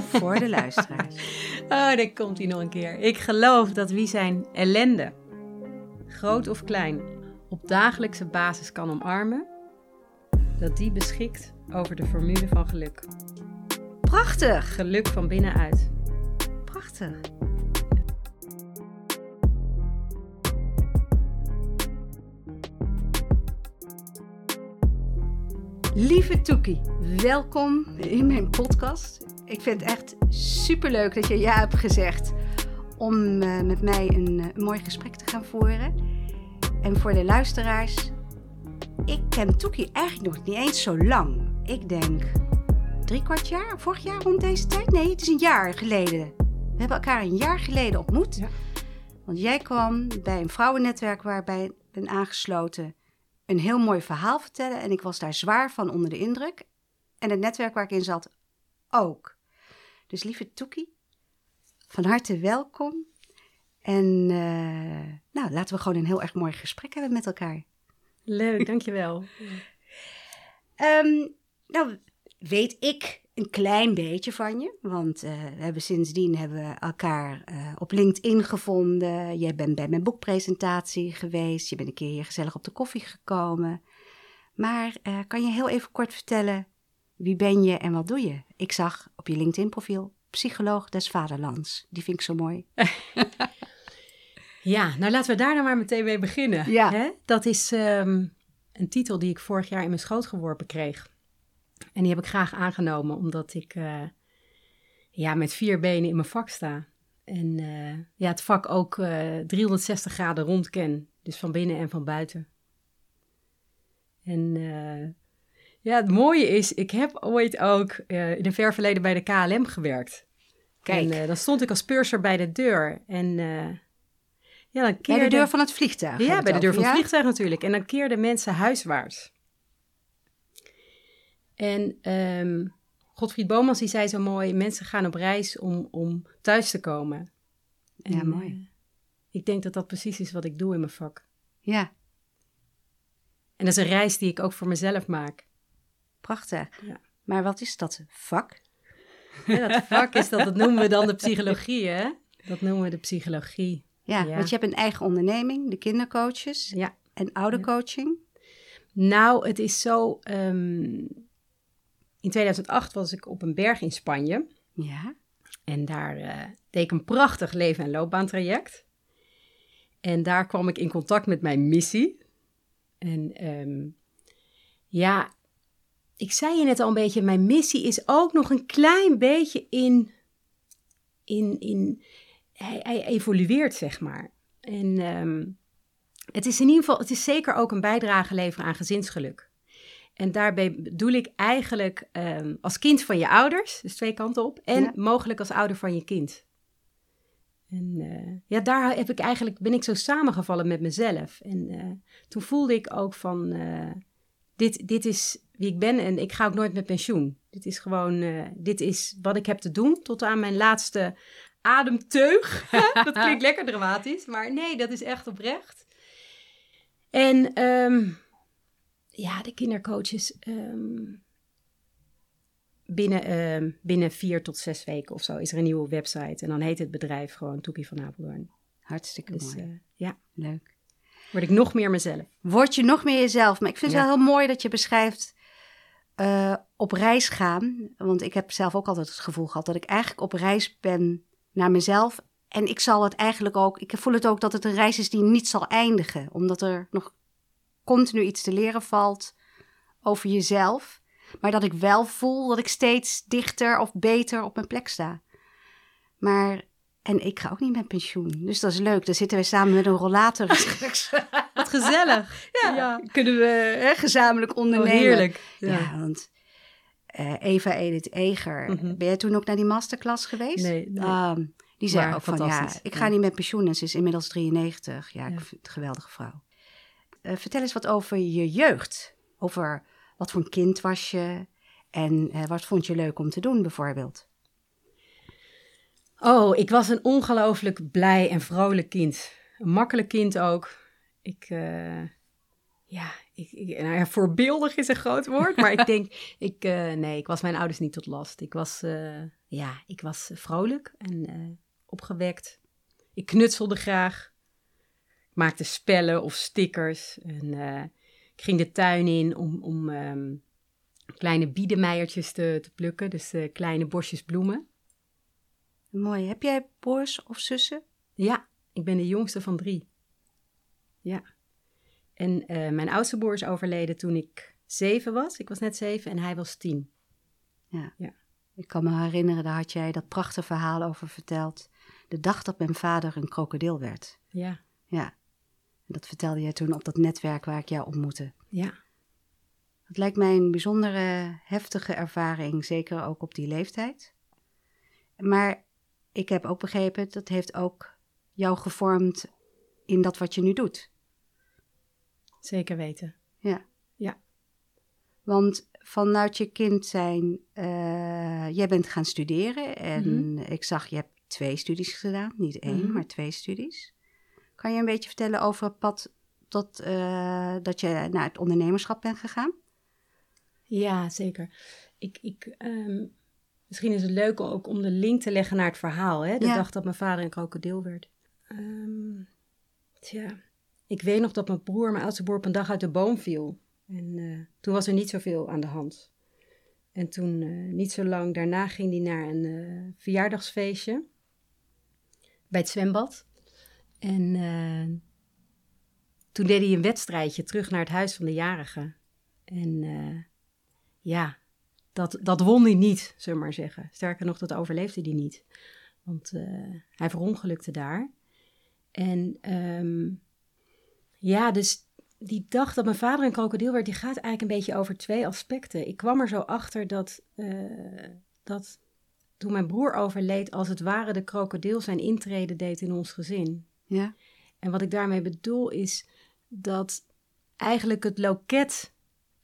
voor de luisteraars. Oh, daar komt hij nog een keer. Ik geloof dat wie zijn ellende, groot of klein, op dagelijkse basis kan omarmen, dat die beschikt over de formule van geluk. Prachtig, Geluk van binnenuit. prachtig. Lieve Toekie, welkom in mijn podcast. Ik vind het echt superleuk dat je ja hebt gezegd om eh, met mij een, eh, een mooi gesprek te gaan voeren. En voor de luisteraars, ik ken Toekie eigenlijk nog niet eens zo lang. Ik denk drie kwart jaar, vorig jaar rond deze tijd? Nee, het is een jaar geleden. We hebben elkaar een jaar geleden ontmoet. Ja. Want jij kwam bij een vrouwennetwerk waarbij ik ben aangesloten een heel mooi verhaal vertellen. En ik was daar zwaar van onder de indruk. En het netwerk waar ik in zat ook. Dus lieve Toekie, van harte welkom. En eh, nou, laten we gewoon een heel erg mooi gesprek hebben met elkaar. Leuk, dankjewel. Ehm, nou, weet ik een klein beetje van je. Want eh, we hebben sindsdien hebben we elkaar eh, op LinkedIn gevonden. Jij bent bij mijn boekpresentatie geweest. Je bent een keer hier gezellig op de koffie gekomen. Maar kan je heel even kort vertellen, wie ben je en wat doe je? Ik zag op je LinkedIn-profiel psycholoog des vaderlands. Die vind ik zo mooi. Ja, nou laten we daar dan maar meteen mee beginnen. Ja. Hè? Dat is ehm, een titel die ik vorig jaar in mijn schoot geworpen kreeg. En die heb ik graag aangenomen, omdat ik eh, ja, met vier benen in mijn vak sta. En eh, ja, het vak ook eh, 360 graden rond ken. Dus van binnen en van buiten. En ja, het mooie is, ik heb ooit ook eh, in een ver verleden bij de KLM gewerkt. Kijk. En eh, dan stond ik als purser bij de deur. En eh, ja, dan Bij de deur van het vliegtuig. ja, bij de deur van het ja? vliegtuig natuurlijk. En dan keerden mensen huiswaarts. En ehm Godfried Bomans die zei zo mooi... mensen gaan op reis om, om thuis te komen. Ja, En, mooi. eh, ik denk dat dat precies is wat ik doe in mijn vak. Ja, En dat is een reis die ik ook voor mezelf maak. Prachtig. Ja. Maar wat is dat vak? Dat vak is dat, dat noemen we dan de psychologie, hè? Dat noemen we de psychologie. Ja, Ja. want je hebt een eigen onderneming, de kindercoaches Ja. en oudercoaching. Nou, het is zo... ehm, in 2008 was ik op een berg in Spanje... Ja. En daar eh, deed ik een prachtig leven- en loopbaantraject. En daar kwam ik in contact met mijn missie. En ehm, ja, ik zei je net al een beetje, mijn missie is ook nog een klein beetje in, in, in hij, hij evolueert, zeg maar. En ehm, het is in ieder geval, het is zeker ook een bijdrage leveren aan gezinsgeluk. En daarbij bedoel ik eigenlijk ehm, als kind van je ouders, dus twee kanten op, en Ja. mogelijk als ouder van je kind. En eh, ja, daar heb ik eigenlijk, ben ik zo samengevallen met mezelf. En eh, toen voelde ik ook van, eh, dit, dit is wie ik ben en ik ga ook nooit met pensioen. Dit is gewoon, eh, dit is wat ik heb te doen tot aan mijn laatste ademteug. dat klinkt lekker dramatisch, maar nee, dat is echt oprecht. En ehm, ja, de kindercoaches ehm, binnen, ehm, binnen vier tot zes weken of zo is er een nieuwe website. En dan heet het bedrijf gewoon Toekie van Apeldoorn. Hartstikke Dus mooi. eh, ja, Leuk. word ik nog meer mezelf. Word je nog meer jezelf. Maar ik vind het wel heel mooi dat je beschrijft eh, op reis gaan. Want ik heb zelf ook altijd het gevoel gehad dat ik eigenlijk op reis ben naar mezelf. En ik zal het eigenlijk ook, ik voel het ook dat het een reis is die niet zal eindigen. Omdat er nog continu iets te leren valt over jezelf. Maar dat ik wel voel dat ik steeds dichter of beter op mijn plek sta. Maar, en ik ga ook niet met pensioen. Dus dat is leuk. Dan zitten we samen met een rollator. Wat gezellig. Ja, kunnen we hè, gezamenlijk ondernemen. Oh, heerlijk. Ja, want eh, Eva Edith Eger, Mhm. ben jij toen ook naar die masterclass geweest? Nee, nee. Ah, die zei ook van, ja, ik ga niet met pensioen en ze is inmiddels 93. Ja, ik vind het een geweldige vrouw. Eh, vertel eens wat over je jeugd. Over wat voor een kind was je en eh, wat vond je leuk om te doen bijvoorbeeld? Oh, ik was een ongelooflijk blij en vrolijk kind. Een makkelijk kind ook. Ik, eh, ja, ik, ik, nou ja, voorbeeldig is een groot woord, maar ik denk, ik, eh, nee, ik was mijn ouders niet tot last. Ik was, uh, ja, ik was vrolijk en opgewekt. Ik knutselde graag. Ik maakte spellen of stickers. En ik ging de tuin in om, om um, kleine biedenmeiertjes te, te plukken, dus kleine bosjes bloemen. Mooi. Heb jij broers of zussen? Ja, ik ben de jongste van drie. Ja. En uh, mijn oudste broer is overleden toen ik zeven was. Ik was net zeven en hij was tien. Ja. ja. Ik kan me herinneren, daar had jij dat prachtige verhaal over verteld. De dag dat mijn vader een krokodil werd. Ja. Ja. En dat vertelde jij toen op dat netwerk waar ik jou ontmoette. Ja. Het lijkt mij een bijzondere, heftige ervaring, zeker ook op die leeftijd. Maar ik heb ook begrepen, dat heeft ook jou gevormd in dat wat je nu doet. Zeker weten. Ja. Ja. Want vanuit je kind zijn, uh, jij bent gaan studeren en Mhm. ik zag, je hebt twee studies gedaan, niet één, Mhm. maar twee studies. Kan je een beetje vertellen over het pad tot, eh, dat je naar het ondernemerschap bent gegaan? Ja, zeker. Ik, ik, ehm, misschien is het leuk ook om de link te leggen naar het verhaal. Hè? De Ja. dag dat mijn vader een krokodil werd. Ehm, tja, ik weet nog dat mijn broer, mijn oudste broer, op een dag uit de boom viel. En eh, toen was er niet zoveel aan de hand. En toen, eh, niet zo lang daarna, ging hij naar een eh, verjaardagsfeestje bij het zwembad. En toen deed hij een wedstrijdje terug naar het huis van de jarige. En ja, dat, dat won hij niet, zullen we maar zeggen. Sterker nog, dat overleefde hij niet. Want eh, hij verongelukte daar. En ehm, ja, dus die dag dat mijn vader een krokodil werd, die gaat eigenlijk een beetje over twee aspecten. Ik kwam er zo achter dat, eh, dat toen mijn broer overleed, als het ware de krokodil zijn intrede deed in ons gezin. Ja. En wat ik daarmee bedoel is dat eigenlijk het loket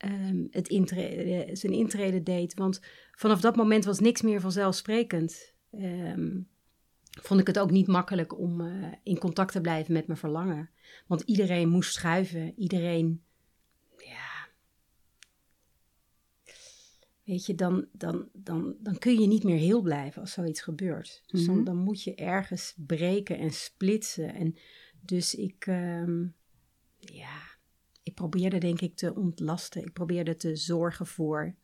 ehm, het intrede, zijn intrede deed. Want vanaf dat moment was niks meer vanzelfsprekend. Ehm, vond ik het ook niet makkelijk om eh, in contact te blijven met mijn verlangen. Want iedereen moest schuiven. Iedereen, ja. Weet je, dan, dan, dan, dan kun je niet meer heel blijven als zoiets gebeurt. Dus dan, Mhm. dan moet je ergens breken en splitsen. En dus ik, ehm, ja, ik probeerde denk ik te ontlasten. Ik probeerde te zorgen voor.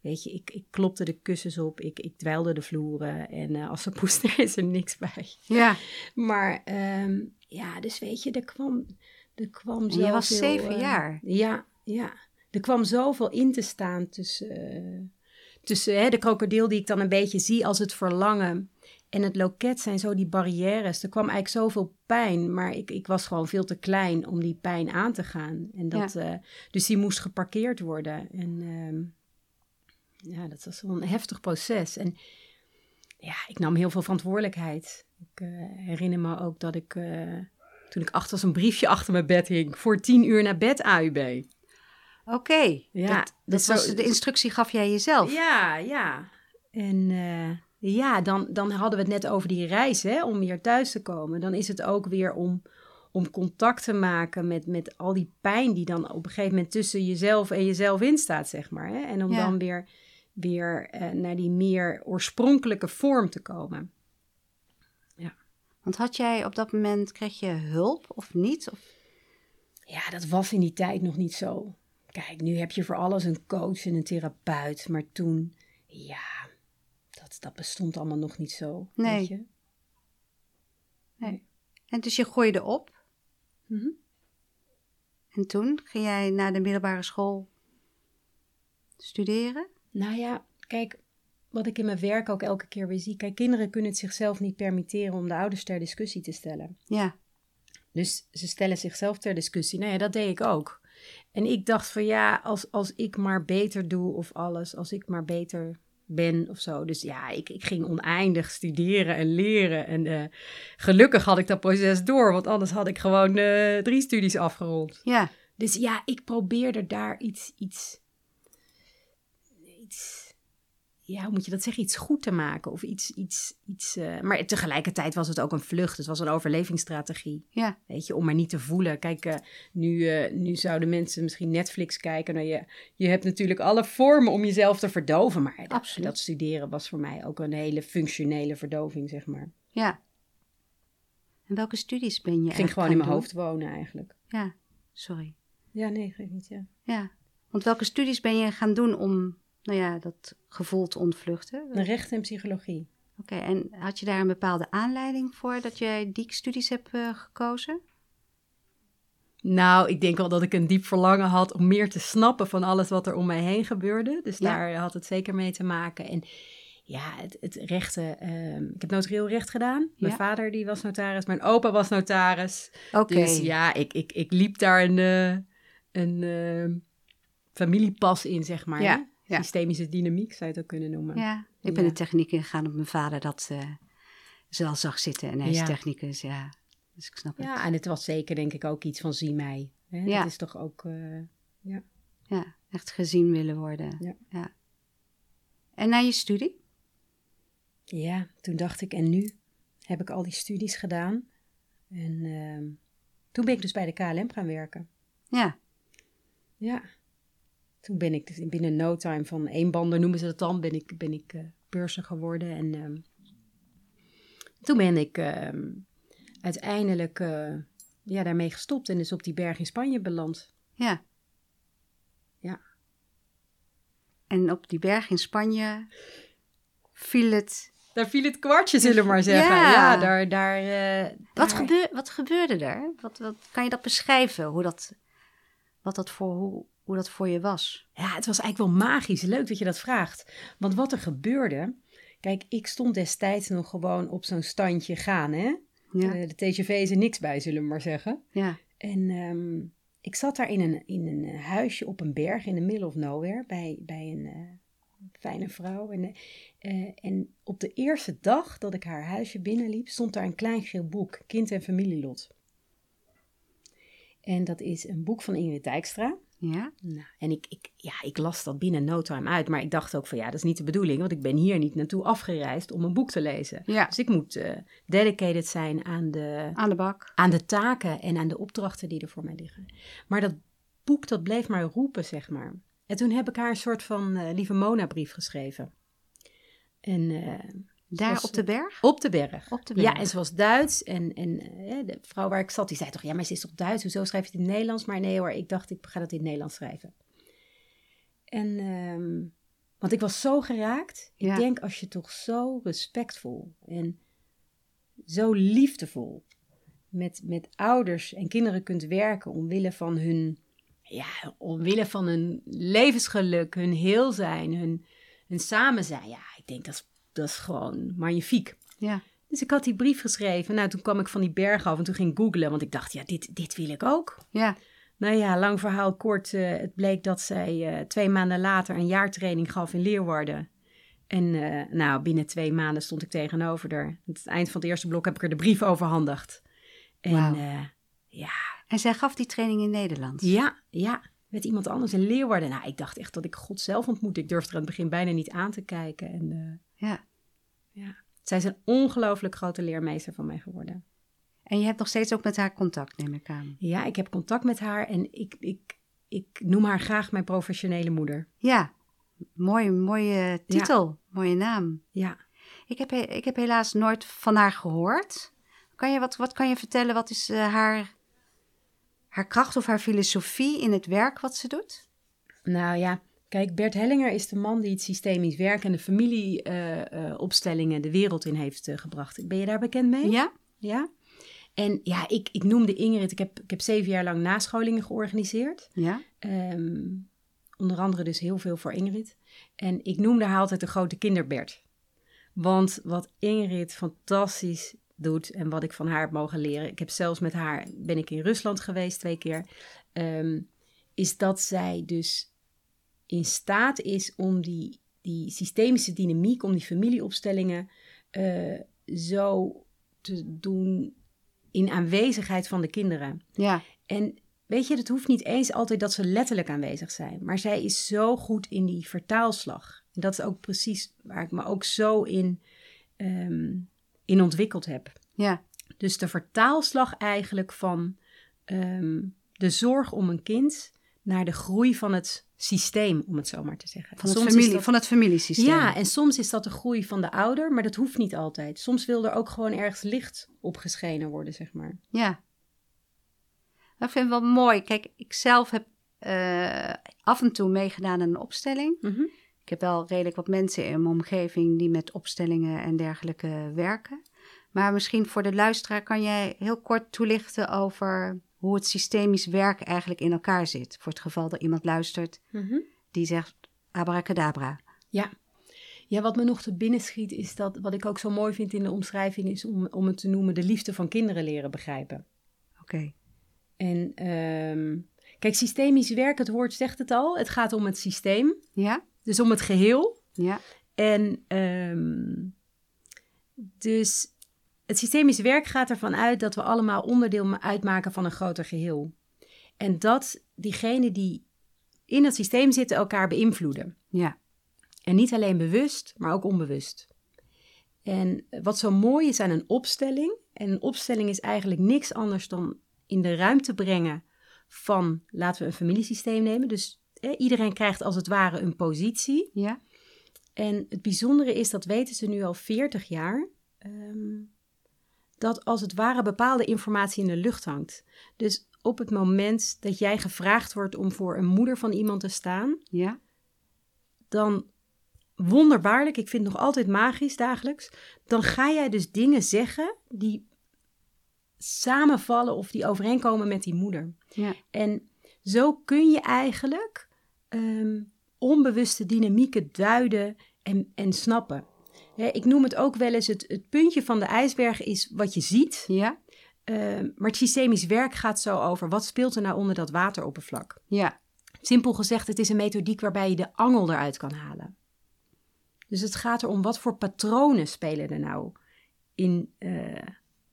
Weet je, ik, ik klopte de kussens op, ik, ik dweilde de vloeren en eh, als ze poester is er niks bij. Ja. Maar ehm, ja, dus weet je, er kwam, er kwam En zoveel... je was zeven eh, jaar. Ja, ja. Er kwam zoveel in te staan tussen, eh, tussen hè, de krokodil die ik dan een beetje zie als het verlangen. En het loket zijn zo die barrières. Er kwam eigenlijk zoveel pijn, maar ik, ik was gewoon veel te klein om die pijn aan te gaan. En dat, eh, dus die moest geparkeerd worden. En ehm, ja, dat was wel een heftig proces. En ja, ik nam heel veel verantwoordelijkheid. Ik eh, herinner me ook dat ik, eh, toen ik achter een briefje achter mijn bed hing, voor tien uur naar bed AUB. Oké. Ja, dat, dus dat was, zo- de instructie gaf jij jezelf. Ja, ja. En ja, dan, dan hadden we het net over die reis, hè, om hier thuis te komen. Dan is het ook weer om, om contact te maken met, met al die pijn die dan op een gegeven moment tussen jezelf en jezelf in staat, zeg maar. Hè? En om Ja. dan weer, weer eh, naar die meer oorspronkelijke vorm te komen. Want had jij op dat moment, kreeg je hulp of niet? Of, Ja, dat was in die tijd nog niet zo. Kijk, nu heb je voor alles een coach en een therapeut. Maar toen, ja, dat, dat bestond allemaal nog niet zo. Nee. Weet je? en dus je gooide op. Mhm. En toen ging jij naar de middelbare school studeren? Nou ja, kijk, wat ik in mijn werk ook elke keer weer zie. Kijk, kinderen kunnen het zichzelf niet permitteren om de ouders ter discussie te stellen. Ja. Dus ze stellen zichzelf ter discussie. Nou ja, dat deed ik ook. En ik dacht van ja, als, als ik maar beter doe of alles, als ik maar beter ben of zo. Dus ja, ik, ik ging oneindig studeren en leren. En eh, gelukkig had ik dat proces door, want anders had ik gewoon eh, drie studies afgerond. Ja. Dus ja, ik probeerde daar iets, iets, iets, ja, hoe moet je dat zeggen, iets goed te maken. Of iets, iets, iets uh, maar tegelijkertijd was het ook een vlucht. Het was een overlevingsstrategie. Ja. Weet je, om maar niet te voelen. Kijk, uh, nu, uh, nu zouden mensen misschien Netflix kijken. Nou, je, je hebt natuurlijk alle vormen om jezelf te verdoven. Maar dat, dat studeren was voor mij ook een hele functionele verdoving, zeg maar. Ja. En welke studies ben je Ik ging gewoon in mijn hoofd wonen eigenlijk. Ja, sorry. Ja, nee, geef niet, ja. Ja, want welke studies ben je gaan doen om nou ja, dat gevoel te ontvluchten? Recht en psychologie. Oké, okay, en had je daar een bepaalde aanleiding voor dat jij die studies hebt uh, gekozen? Nou, ik denk wel dat ik een diep verlangen had om meer te snappen van alles wat er om mij heen gebeurde. Dus ja. daar had het zeker mee te maken. En ja, het, het rechten. Uh, ik heb notarieel recht gedaan. Mijn ja. vader die was notaris, mijn opa was notaris. Oké. Okay. Dus ja, ik, ik, ik liep daar een, uh, een uh, familiepas in, zeg maar. Ja. Ja. Systemische dynamiek zou je het ook kunnen noemen. Ja, ik ben ja. de techniek ingegaan op mijn vader dat uh, ze al zag zitten. En hij is technicus, ja. Dus ik snap het. Ja, en het was zeker denk ik ook iets van zie mij. Hè? Ja. Dat is toch ook, uh, ja. Ja, echt gezien willen worden. Ja. ja. En na je studie? Ja, toen dacht ik, en nu heb ik al die studies gedaan. En uh, toen ben ik dus bij de KLM gaan werken. Ja. Ja. Toen ben ik dus binnen no time van eenbander noemen ze dat dan, ben ik, ben ik uh, geworden. En uh, toen ben ik uh, uiteindelijk ja, daarmee gestopt en dus op die berg in Spanje beland. Ja. Ja. En op die berg in Spanje viel het... Daar viel het kwartje, zullen we maar zeggen. Ja, ja daar... daar, daar... Wat, gebeur, wat gebeurde er? Wat, wat, kan je dat beschrijven? Hoe dat, wat dat voor... Hoe, hoe dat voor je was. Ja, het was eigenlijk wel magisch. Leuk dat je dat vraagt. Want wat er gebeurde. Kijk, ik stond destijds nog gewoon op zo'n standje gaan, hè? Ja. Uh, de TGV is er niks bij, zullen we maar zeggen. Ja. En um, ik zat daar in een, in een huisje op een berg in the middle of nowhere bij, bij een uh, fijne vrouw. En, uh, en op de eerste dag dat ik haar huisje binnenliep, stond daar een klein geel boek, Kind en Familielot. En dat is een boek van Ingrid Dijkstra. Ja. Nou, en ik, ik, ja, ik las dat binnen no time uit. Maar ik dacht ook van ja, dat is niet de bedoeling. Want ik ben hier niet naartoe afgereisd om een boek te lezen. Ja. Dus ik moet uh, dedicated zijn aan de, aan de bak. Aan de taken en aan de opdrachten die er voor mij liggen. Maar dat boek, dat bleef maar roepen, zeg maar. En toen heb ik haar een soort van uh, lieve Mona-brief geschreven. En... Uh, daar was, op de berg? Op de berg. Op de berg. Ja, en ze was Duits. En, en de vrouw waar ik zat, die zei toch... Ja, maar ze is toch Duits? Hoezo schrijf je het in het Nederlands? Maar nee hoor, ik dacht, ik ga dat in het Nederlands schrijven. En, um, want ik was zo geraakt. Ik denk, als je toch zo respectvol en zo liefdevol... Met, met ouders en kinderen kunt werken omwille van hun... Ja, omwille van hun levensgeluk, hun heel zijn, hun, hun samen zijn. Ja, ik denk, dat is dat is gewoon magnifiek. Ja. Dus ik had die brief geschreven. Nou, toen kwam ik van die berg af en toen ging ik googlen. Want ik dacht, ja, dit, dit wil ik ook. Ja. Nou ja, lang verhaal kort. Uh, het bleek dat zij uh, twee maanden later een jaartraining gaf in Leeuwarden. En uh, nou, binnen twee maanden stond ik tegenover haar. Aan het eind van het eerste blok heb ik er de brief overhandigd. En wow. ja. En zij gaf die training in Nederland? Ja, ja. Met iemand anders in Leeuwarden. Nou, ik dacht echt dat ik God zelf ontmoette. Ik durfde er aan het begin bijna niet aan te kijken. En ja. Ja. Zij is een ongelooflijk grote leermeester van mij geworden. En je hebt nog steeds ook met haar contact, neem ik aan. Ja, ik heb contact met haar en ik, ik, ik noem haar graag mijn professionele moeder. Ja, mooie, mooie titel, ja. mooie naam. Ja. Ik heb, ik heb helaas nooit van haar gehoord. Kan je, wat, wat kan je vertellen, wat is uh, haar, haar kracht of haar filosofie in het werk wat ze doet? Nou ja, Kijk, Bert Hellinger is de man die het systemisch werk en de familieopstellingen uh, uh, de wereld in heeft uh, gebracht. Ben je daar bekend mee? Ja. Ja? En ja, ik, ik noemde Ingrid, ik heb, ik heb zeven jaar lang nascholingen georganiseerd. Ja. Um, onder andere dus heel veel voor Ingrid. En ik noemde haar altijd de grote kinderbert. Want wat Ingrid fantastisch doet en wat ik van haar heb mogen leren. Ik heb zelfs met haar, ben ik in Rusland geweest twee keer. Um, is dat zij dus in staat is om die, die systemische dynamiek, om die familieopstellingen uh, zo te doen in aanwezigheid van de kinderen. Ja. En weet je, het hoeft niet eens altijd dat ze letterlijk aanwezig zijn, maar zij is zo goed in die vertaalslag. En dat is ook precies waar ik me ook zo in, ehm, in ontwikkeld heb. Ja, Dus de vertaalslag eigenlijk van ehm, de zorg om een kind naar de groei van het systeem, om het zo maar te zeggen. van het, Soms familie, dat- van het familiesysteem. ja, en soms is dat de groei van de ouder, maar dat hoeft niet altijd. Soms wil er ook gewoon ergens licht op geschenen worden, zeg maar. Ja. Dat vind ik wel mooi. Kijk, ik zelf heb eh, af en toe meegedaan aan een opstelling. Mhm. Ik heb wel redelijk wat mensen in mijn omgeving die met opstellingen en dergelijke werken. Maar misschien voor de luisteraar kan jij heel kort toelichten over hoe het systemisch werk eigenlijk in elkaar zit. Voor het geval dat iemand luistert Mhm. die zegt abracadabra. Ja. Ja, wat me nog te binnen schiet is dat, wat ik ook zo mooi vind in de omschrijving, is om, om het te noemen de liefde van kinderen leren begrijpen. Oké. En ehm, kijk, systemisch werk, het woord zegt het al, het gaat om het systeem, Ja? dus om het geheel. Ja. En ehm, dus het systemisch werk gaat ervan uit dat we allemaal onderdeel ma- uitmaken van een groter geheel. En dat diegenen die in het systeem zitten elkaar beïnvloeden. Ja. En niet alleen bewust, maar ook onbewust. En wat zo mooi is aan een opstelling, en een opstelling is eigenlijk niks anders dan in de ruimte brengen van, laten we een familiesysteem nemen. Dus eh, iedereen krijgt als het ware een positie. Ja. En het bijzondere is, dat weten ze nu al 40 jaar, ehm, dat als het ware bepaalde informatie in de lucht hangt. Dus op het moment dat jij gevraagd wordt om voor een moeder van iemand te staan, Ja. dan wonderbaarlijk, ik vind het nog altijd magisch dagelijks, dan ga jij dus dingen zeggen die samenvallen of die overeenkomen met die moeder. Ja. En zo kun je eigenlijk ehm, onbewuste dynamieken duiden en, en snappen. Hè, ik noem het ook wel eens het, het puntje van de ijsberg is wat je ziet. Ja. Ehm, maar het systemisch werk gaat zo over wat speelt er nou onder dat wateroppervlak. Ja. Simpel gezegd, het is een methodiek waarbij je de angel eruit kan halen. Dus het gaat erom wat voor patronen spelen er nou in eh,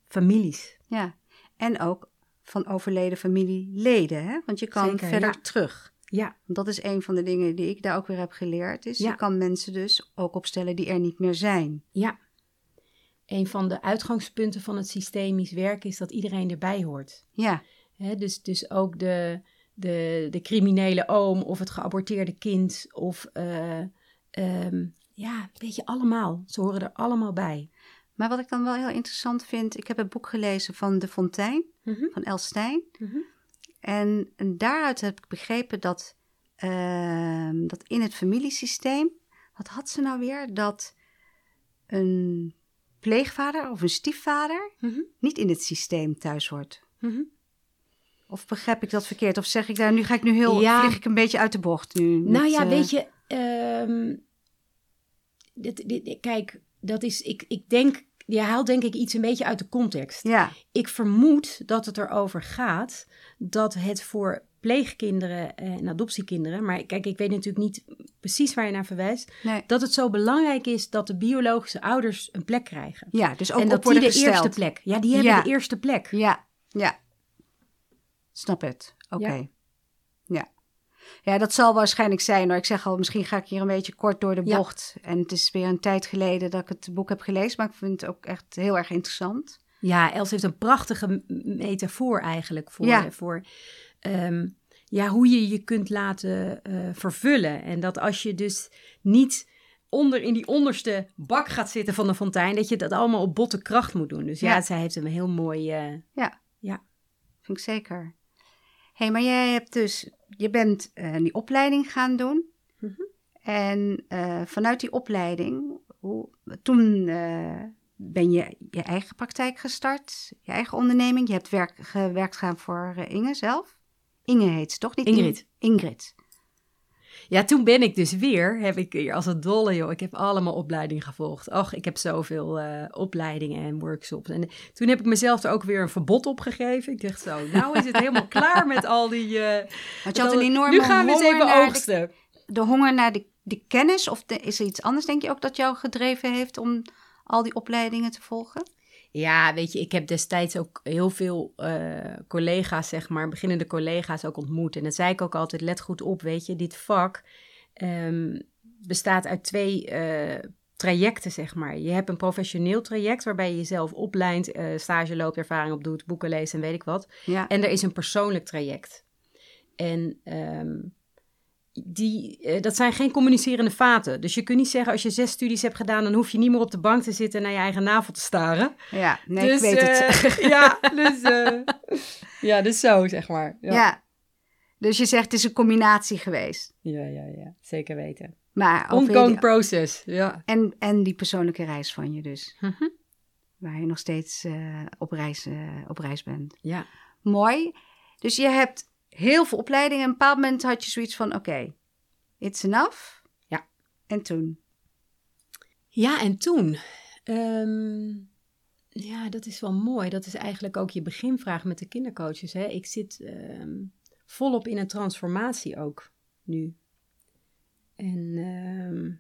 families. Ja. En ook van overleden familieleden, hè? Want je kan Zeker, verder ja. terug. Ja, dat is een van de dingen die ik daar ook weer heb geleerd. Is Ja. je kan mensen dus ook opstellen die er niet meer zijn. ja. Een van de uitgangspunten van het systemisch werk is dat iedereen erbij hoort. Ja. Dus, dus ook de, de, de criminele oom of het geaborteerde kind of eh, ehm, ja, weet je, allemaal. Ze horen er allemaal bij. Maar wat ik dan wel heel interessant vind, ik heb het boek gelezen van De Fontein, Mhm, van El Stein. mhm. En, en daaruit heb ik begrepen dat, ehm, dat in het familiesysteem, wat had ze nou weer? Dat een pleegvader of een stiefvader Mhm, niet in het systeem thuis hoort. mhm. Of begrijp ik dat verkeerd? Of zeg ik daar, nu ga ik nu heel, Ja. vlieg ik een beetje uit de bocht nu. Nou ja, eh, weet je, ehm, dit, dit, kijk, dat is, ik, ik denk, je haalt denk ik iets een beetje uit de context. Ja, Ik vermoed dat het erover gaat dat het voor pleegkinderen en adoptiekinderen, maar kijk, ik weet natuurlijk niet precies waar je naar verwijst, nee. dat het zo belangrijk is dat de biologische ouders een plek krijgen. ja dus ook en op dat die de gesteld. eerste plek. Ja, die hebben Ja. de eerste plek. Ja, ja. Snap het. Oké. Ja. Ja. dat zal waarschijnlijk zijn hoor. Ik zeg al, misschien ga ik hier een beetje kort door de Ja. bocht. En het is weer een tijd geleden dat ik het boek heb gelezen, maar ik vind het ook echt heel erg interessant. Ja, Els heeft een prachtige metafoor eigenlijk voor, Ja. voor ehm, ja, hoe je je kunt laten eh, vervullen. En dat als je dus niet onder in die onderste bak gaat zitten van de fontein, dat je dat allemaal op botte kracht moet doen. Dus ja, Ja. zij heeft hem heel mooi. eh, Ja. Ja. Vind ik zeker. Hé, hey, maar jij hebt dus, je bent eh, die opleiding gaan doen. Mhm. En eh, vanuit die opleiding, hoe, toen eh, ben je je eigen praktijk gestart, je eigen onderneming. Je hebt werk, gewerkt gaan voor Inge zelf. Inge heet ze toch? Niet Ingrid. In- Ingrid. Ja, toen ben ik dus weer, heb ik hier als een dolle joh, ik heb allemaal opleidingen gevolgd. Och, ik heb zoveel eh, opleidingen en workshops. En toen heb ik mezelf er ook weer een verbod op gegeven. Ik dacht zo, nou is het helemaal klaar met al die... Want je had een enorme Nu gaan we eens even de- oogsten. De, honger naar de, de kennis, of de- is er iets anders, denk je ook, dat jou gedreven heeft om al die opleidingen te volgen? Ja, weet je, ik heb destijds ook heel veel eh, collega's, zeg maar, beginnende collega's ook ontmoet. En dat zei ik ook altijd, let goed op, weet je, dit vak, ehm, bestaat uit twee eh, trajecten, zeg maar. Je hebt een professioneel traject waarbij je jezelf oplijnt, eh, stage loopt, ervaring opdoet, boeken leest en weet ik wat. Ja. En er is een persoonlijk traject. En ehm, die, eh, dat zijn geen communicerende vaten. Dus je kunt niet zeggen, als je zes studies hebt gedaan, dan hoef je niet meer op de bank te zitten en naar je eigen navel te staren. ja, nee, dus, ik weet het. eh, ja, dus, eh, ja, dus zo, zeg maar. Ja. Ja, Dus je zegt het is een combinatie geweest. ja, ja, ja. zeker weten. Maar Ongoing die- process, ja. en, en die persoonlijke reis van je dus. Mhm. Waar je nog steeds op, reis, op reis bent. Ja. Mooi. Dus je hebt heel veel opleidingen. En op een bepaald moment had je zoiets van: oké, it's enough. Ja. En toen? Ja, en toen? Ehm, ja, dat is wel mooi. Dat is eigenlijk ook je beginvraag met de kindercoaches. Hè? Ik zit ehm, volop in een transformatie ook nu. En ehm,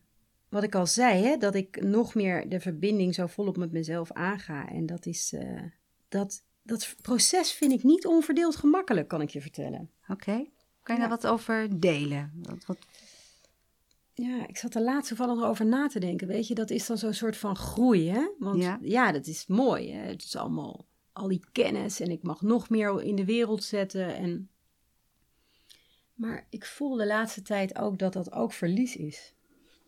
wat ik al zei, hè, dat ik nog meer de verbinding zo volop met mezelf aanga. En dat is, eh, dat, dat proces vind ik niet onverdeeld gemakkelijk, kan ik je vertellen. Oké. Kan je Ja. daar wat over delen? Wat, wat, Ja, ik zat er laatst toevallig over na te denken. Weet je, dat is dan zo'n soort van groei, hè? Want Ja. ja, dat is mooi. Hè? Het is allemaal al die kennis en ik mag nog meer in de wereld zetten. En... Maar ik voel de laatste tijd ook dat dat ook verlies is.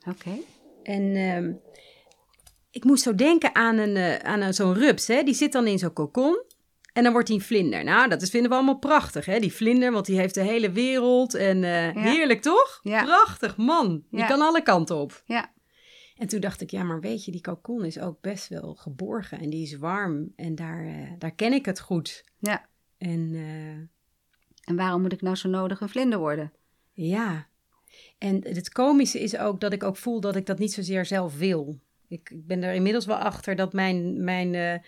Oké. En ehm, ik moest zo denken aan, een, eh, aan zo'n rups, hè? Die zit dan in zo'n kokon. En dan wordt hij een vlinder. Nou, dat is, vinden we allemaal prachtig, hè? Die vlinder, want die heeft de hele wereld. En eh, Ja. heerlijk, toch? Ja. Prachtig, man. Die Ja. kan alle kanten op. Ja. En toen dacht ik, ja, maar weet je, die kokon is ook best wel geborgen. En die is warm. En daar, eh, daar ken ik het goed. Ja. En eh, En waarom moet ik nou zo nodig een vlinder worden? ja. En het komische is ook dat ik ook voel dat ik dat niet zozeer zelf wil. Ik, ik ben er inmiddels wel achter dat mijn... mijn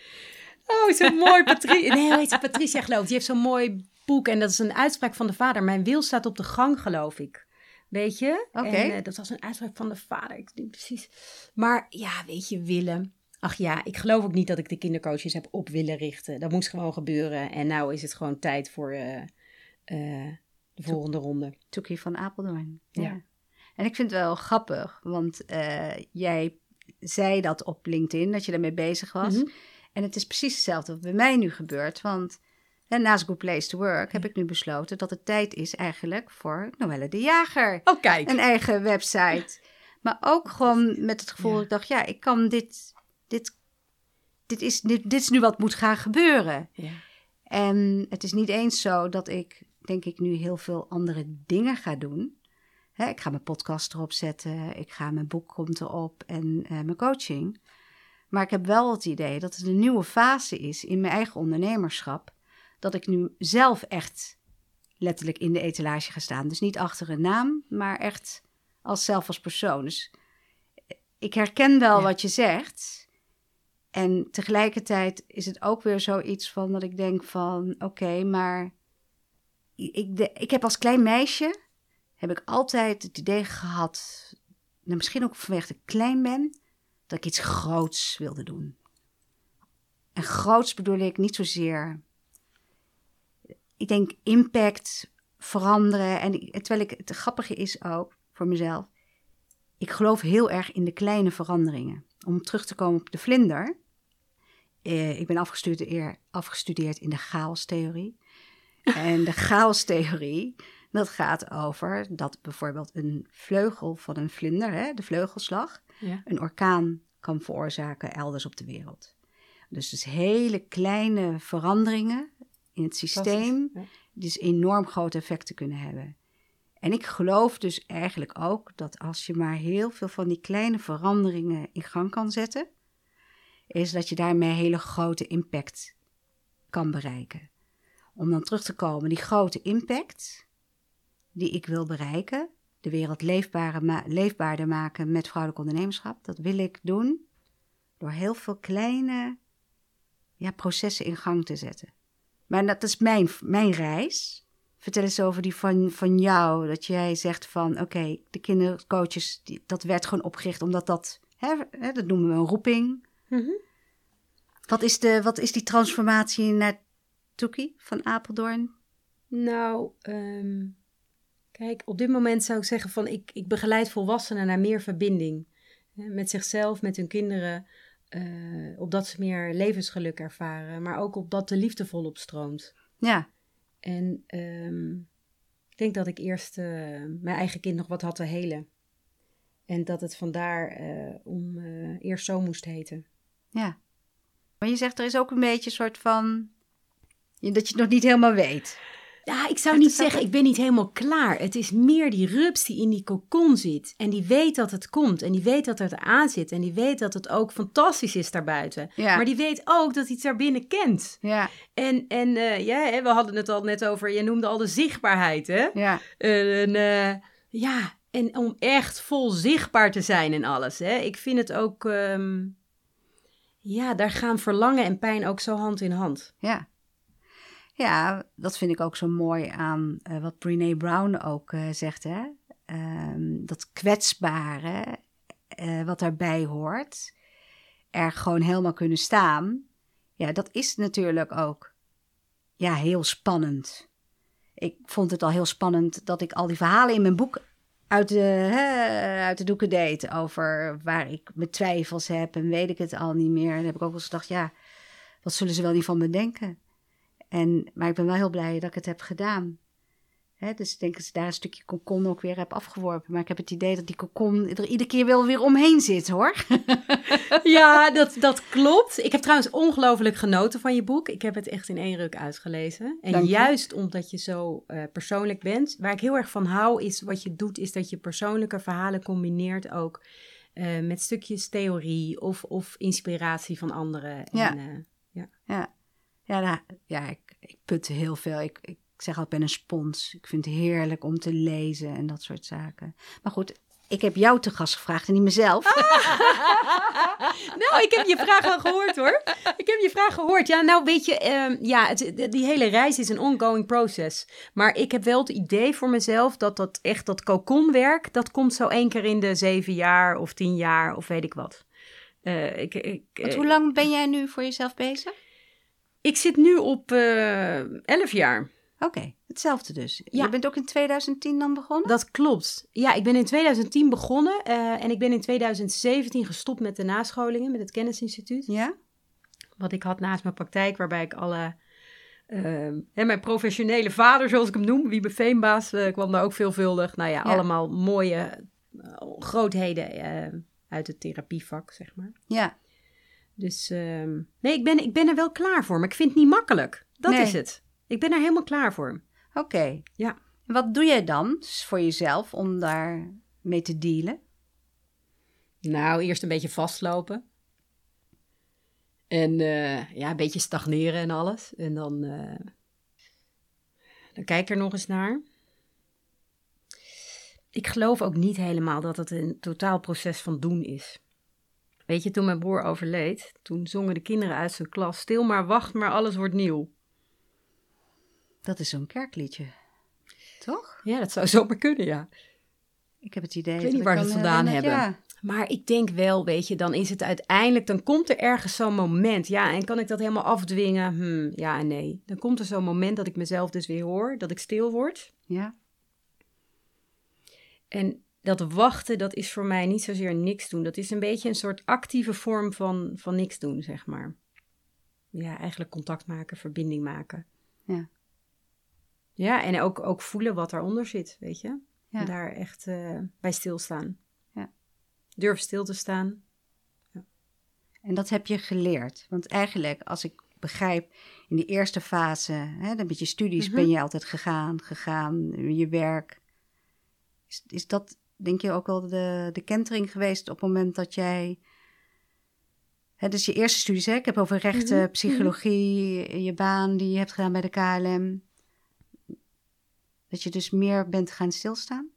oh, zo mooi. Patri nee, heet? Patricia geloof ik. Die heeft zo'n mooi boek. En dat is een uitspraak van de vader. Mijn wil staat op de gang, geloof ik. Weet je? Oké. Eh, dat was een uitspraak van de vader. Ik niet precies. Maar ja, weet je, willen. Ach ja, ik geloof ook niet dat ik de kindercoaches heb op willen richten. Dat moest gewoon gebeuren. En nou is het gewoon tijd voor eh, eh, de volgende ronde. Toekie van Apeldoorn. Ja. Ja. En ik vind het wel grappig, want jij zei dat op LinkedIn, dat je daarmee bezig was. Mhm. En het is precies hetzelfde wat bij mij nu gebeurt. Want hè, naast Good Place to Work heb ik nu besloten dat het tijd is eigenlijk voor Noelle de Jager. Oh, kijk. Een eigen website. Maar ook gewoon met het gevoel Ja. dat ik dacht, ja, ik kan dit, dit, dit, is, dit, dit is nu wat moet gaan gebeuren. Ja. En het is niet eens zo dat ik, denk ik, nu heel veel andere dingen ga doen. Hè, ik ga mijn podcast erop zetten, ik ga mijn boek komt erop en eh, mijn coaching. Maar ik heb wel het idee dat het een nieuwe fase is in mijn eigen ondernemerschap. Dat ik nu zelf echt letterlijk in de etalage ga staan. Dus niet achter een naam, maar echt als zelf als persoon. Dus ik herken wel Ja. wat je zegt. En tegelijkertijd is het ook weer zoiets van dat ik denk van... oké, maar ik, de, ik heb als klein meisje... heb ik altijd het idee gehad... nou, misschien ook vanwege dat ik klein ben... dat ik iets groots wilde doen. En groots bedoel ik niet zozeer... Ik denk impact, veranderen. En terwijl ik, het grappige is ook voor mezelf... ik geloof heel erg in de kleine veranderingen. Om terug te komen op de vlinder... Eh, ik ben afgestudeerd, afgestudeerd in de chaostheorie. En de chaostheorie, dat gaat over dat bijvoorbeeld een vleugel van een vlinder, hè, de vleugelslag, Ja. een orkaan kan veroorzaken elders op de wereld. Dus, dus hele kleine veranderingen in het systeem, Ja. die dus enorm grote effecten kunnen hebben. En ik geloof dus eigenlijk ook dat als je maar heel veel van die kleine veranderingen in gang kan zetten, is dat je daarmee hele grote impact kan bereiken. Om dan terug te komen, die grote impact die ik wil bereiken, de wereld leefbaarder, ma- leefbaarder maken met vrouwelijk ondernemerschap, dat wil ik doen door heel veel kleine ja, processen in gang te zetten. Maar dat is mijn, mijn reis. Vertel eens over die van, van jou, dat jij zegt van oké, de kindercoaches, die, dat werd gewoon opgericht omdat dat, hè, hè, dat noemen we een roeping. Mhm. Wat is, de, wat is die transformatie naar Toekie van Apeldoorn? Nou, ehm, Kijk, op dit moment zou ik zeggen van ik, ik begeleid volwassenen naar meer verbinding. Met zichzelf, met hun kinderen. eh, opdat ze meer levensgeluk ervaren. Maar ook opdat de liefde volop stroomt. Ja, En ehm, ik denk dat ik eerst eh, mijn eigen kind nog wat had te helen. En dat het vandaar eh, om eerst zo moest heten. ja. Maar je zegt er is ook een beetje een soort van... dat je het nog niet helemaal weet. Ja, ik zou niet zeggen, ik ben niet helemaal klaar. Het is meer die rups die in die kokon zit. En die weet dat het komt. En die weet dat het aan zit. En die weet dat het ook fantastisch is daarbuiten. Ja. Maar die weet ook dat hij het daarbinnen kent. Ja, En, en eh, ja, we hadden het al net over, je noemde al de zichtbaarheid, hè? ja, En, eh, ja, en om echt vol zichtbaar te zijn en alles. Hè? Ik vind het ook. ehm, ja, daar gaan verlangen en pijn ook zo hand in hand. ja. Ja, dat vind ik ook zo mooi aan eh, wat Brene Brown ook eh, zegt. Hè? Ehm, dat kwetsbare, eh, wat daarbij hoort, er gewoon helemaal kunnen staan. Ja, dat is natuurlijk ook ja, heel spannend. Ik vond het al heel spannend dat ik al die verhalen in mijn boek uit de, hè, uit de doeken deed. Over waar ik mijn twijfels heb en weet ik het al niet meer. En dan heb ik ook wel eens gedacht, ja, wat zullen ze wel niet van me denken? En, maar ik ben wel heel blij dat ik het heb gedaan. Dus ik denk dat ik daar een stukje kokon ook weer heb afgeworpen. Maar ik heb het idee dat die kokon er iedere keer wel weer omheen zit, hoor. Ja, dat, dat klopt. Ik heb trouwens ongelooflijk genoten van je boek. Ik heb het echt in één ruk uitgelezen. En Dank je. juist omdat je zo eh, persoonlijk bent. Waar ik heel erg van hou, is wat je doet, is dat je persoonlijke verhalen combineert ook. eh, met stukjes theorie of, of inspiratie van anderen. Ja. En, eh, Ja, ja, nou, ja ik, ik put heel veel. Ik, ik zeg al, ik ben een spons. Ik vind het heerlijk om te lezen en dat soort zaken. Maar goed, ik heb jou te gast gevraagd en niet mezelf. nou, ik heb je vraag al gehoord hoor. Ik heb je vraag gehoord. Ja, nou weet je, ehm, ja, het, die hele reis is een ongoing process. Maar ik heb wel het idee voor mezelf dat dat echt dat kokonwerk, dat komt zo één keer in de zeven jaar of tien jaar of weet ik wat. Eh, ik, ik, Want eh, hoe lang ben jij nu voor jezelf bezig? Ik zit nu op eh elf jaar. Oké, hetzelfde dus. Ja. Je bent ook in 2010 dan begonnen? Dat klopt. Ja, ik ben in 2010 begonnen eh, en ik ben in 2017 gestopt met de nascholingen, met het Kennisinstituut. Ja? wat ik had naast mijn praktijk, waarbij ik alle. ehm, hè, mijn professionele vader, zoals ik hem noem, Wiebe Veenbaas, eh, kwam daar ook veelvuldig. Nou ja, Ja. allemaal mooie grootheden uit het therapievak, zeg maar. Ja. Dus ehm, nee, ik ben, ik ben er wel klaar voor, maar ik vind het niet makkelijk. Dat Nee. is het. Ik ben er helemaal klaar voor. Oké. Ja. En wat doe jij dan voor jezelf om daar mee te dealen? Nou, eerst een beetje vastlopen. En eh, ja, een beetje stagneren en alles. En dan, eh, dan kijk ik er nog eens naar. Ik geloof ook niet helemaal dat het een totaal proces van doen is. Weet je, toen mijn broer overleed, toen zongen de kinderen uit zijn klas... Stil maar, wacht maar, alles wordt nieuw. Dat is zo'n kerkliedje. Toch? Ja, dat zou zomaar kunnen, ja. Ik heb het idee. weet dat niet waar ze het vandaan herinneren- hebben. Ja. Maar ik denk wel, weet je, dan is het uiteindelijk, dan komt er ergens zo'n moment. Ja, en kan ik dat helemaal afdwingen? Hm, ja en nee. Dan komt er zo'n moment dat ik mezelf dus weer hoor, dat ik stil word. ja. En dat wachten, dat is voor mij niet zozeer niks doen. Dat is een beetje een soort actieve vorm van, van niks doen, zeg maar. Ja, eigenlijk contact maken, verbinding maken. Ja. Ja, en ook, ook voelen wat daaronder zit, weet je. Ja. En daar echt eh, bij stilstaan. Ja. Durf stil te staan. En dat heb je geleerd. Want eigenlijk, als ik begrijp, in die eerste fase, hè, dan met je studies Mhm. ben je altijd gegaan, gegaan, je werk. Is, is dat, denk je, ook wel de, de kentering geweest op het moment dat jij... Hè, dus je eerste studies, hè? ik heb over rechten, Mhm, psychologie, je baan die je hebt gedaan bij de KLM. Dat je dus meer bent gaan stilstaan?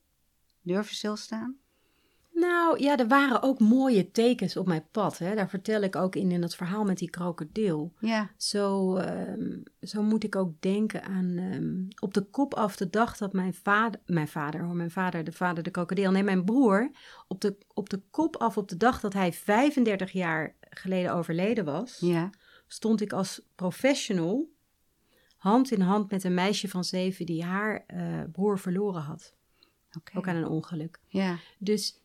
Durven stilstaan? Nou ja, er waren ook mooie tekens op mijn pad. Hè. Daar vertel ik ook in, in het verhaal met die krokodil. Ja, Zo, ehm, zo moet ik ook denken aan ehm, op de kop af de dag dat mijn vader, mijn vader, hoor, mijn vader, de vader, de krokodil, nee, mijn broer, op de, op de kop af op de dag dat hij 35 jaar geleden overleden was, ja, stond ik als professional hand in hand met een meisje van zeven die haar eh, broer verloren had. Ook aan een ongeluk. Ja, Dus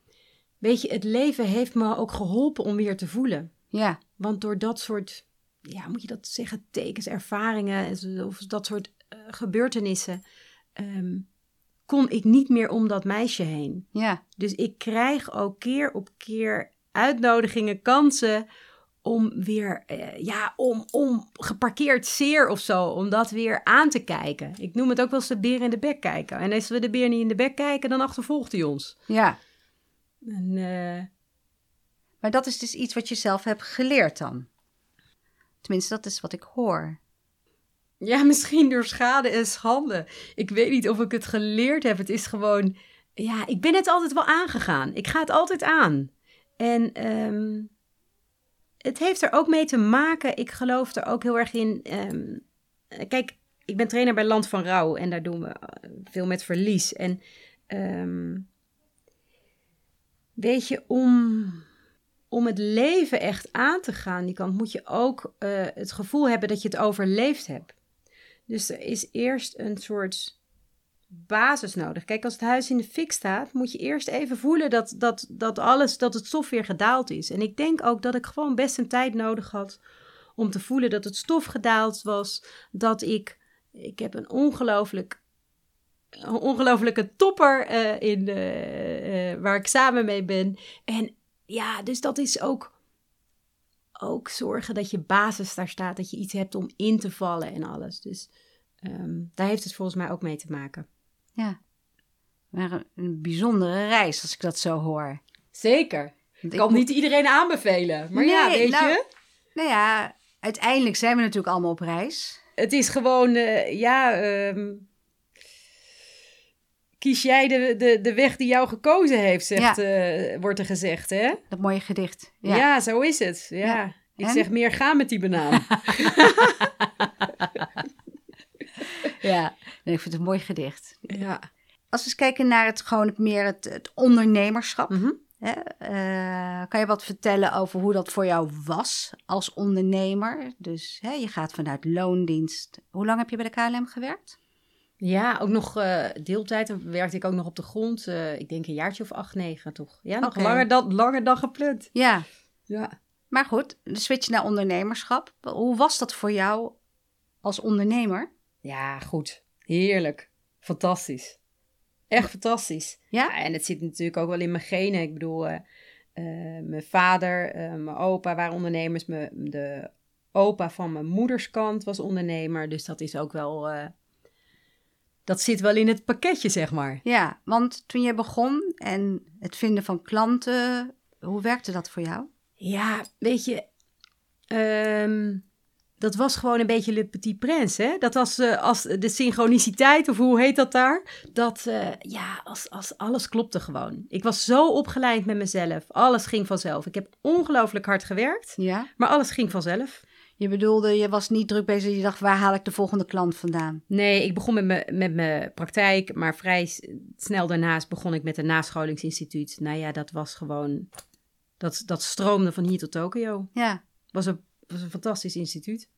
weet je, het leven heeft me ook geholpen om weer te voelen. ja, Want door dat soort, ja, moet je dat zeggen, tekens, ervaringen of dat soort eh, gebeurtenissen, ehm, kon ik niet meer om dat meisje heen. ja, Dus ik krijg ook keer op keer uitnodigingen, kansen om weer, eh, ja, om, om geparkeerd zeer of zo, om dat weer aan te kijken. Ik noem het ook wel eens de beer in de bek kijken. En als we de beer niet in de bek kijken, dan achtervolgt hij ons. ja. En, eh, Maar dat is dus iets wat je zelf hebt geleerd dan. Tenminste, dat is wat ik hoor. Ja, misschien door schade en schande. Ik weet niet of ik het geleerd heb. Het is gewoon, ja, ik ben het altijd wel aangegaan. Ik ga het altijd aan. En ehm, het heeft er ook mee te maken. Ik geloof er ook heel erg in. ehm, kijk, ik ben trainer bij Land van Rouw en daar doen we eh, veel met verlies. En ehm, weet je, om, om het leven echt aan te gaan, die kant, moet je ook eh, het gevoel hebben dat je het overleefd hebt. Dus er is eerst een soort basis nodig. Kijk, als het huis in de fik staat, moet je eerst even voelen dat, dat, dat alles, dat het stof weer gedaald is. En ik denk ook dat ik gewoon best een tijd nodig had om te voelen dat het stof gedaald was. Dat ik, ik heb een ongelooflijk, een ongelooflijke topper eh, in, eh, eh, waar ik samen mee ben. En ja, dus dat is ook ook zorgen dat je basis daar staat, dat je iets hebt om in te vallen en alles. Dus ehm, daar heeft het volgens mij ook mee te maken. Ja. Maar een, bijzondere reis, als ik dat zo hoor. Zeker. Ik kan moet- niet iedereen aanbevelen. Maar ja, weet nou- je, Nou ja, uiteindelijk zijn we natuurlijk allemaal op reis. het is gewoon, ja, ehm, kies jij de, de, de weg die jou gekozen heeft, zegt, eh, wordt er gezegd, hè? Dat mooie gedicht. Ja, Ja. zo is het. Ja. Ja. Ik En? zeg meer ga met die banaan. ja. Nee, ik vind het een mooi gedicht. ja. Als we eens kijken naar het, gewoon het meer het, het ondernemerschap. Mhm. Hè? eh, kan je wat vertellen over hoe dat voor jou was als ondernemer? Dus hè, je gaat vanuit loondienst. Hoe lang heb je bij de KLM gewerkt? Ja, ook nog eh, deeltijd. Dan werkte ik ook nog op de grond. eh, ik denk een jaartje of acht, negen toch? Ja, nog langer, dan, langer dan gepland. Ja, Ja. maar goed, de switch naar ondernemerschap. Hoe was dat voor jou als ondernemer? ja, goed. Heerlijk. Fantastisch. Echt fantastisch. Ja? en het zit natuurlijk ook wel in mijn genen. Ik bedoel, eh, mijn vader, mijn opa waren ondernemers. Mijn, de opa van mijn moederskant was ondernemer. Dus dat is ook wel... dat zit wel in het pakketje, zeg maar. Ja, want toen je begon en het vinden van klanten, hoe werkte dat voor jou? Ja, weet je, ehm, dat was gewoon een beetje Le Petit Prince, hè? Dat was eh, als de synchroniciteit, of hoe heet dat daar? Dat, eh, ja, als, als alles klopte gewoon. Ik was zo opgeleid met mezelf. Alles ging vanzelf. Ik heb ongelooflijk hard gewerkt, Ja. maar alles ging vanzelf. Je bedoelde, je was niet druk bezig, je dacht, waar haal ik de volgende klant vandaan? Nee, ik begon met mijn, met mijn praktijk, maar vrij snel daarnaast begon ik met een nascholingsinstituut. Nou ja, dat was gewoon, dat, dat stroomde van hier tot Tokio. Ja. was een, was een fantastisch instituut.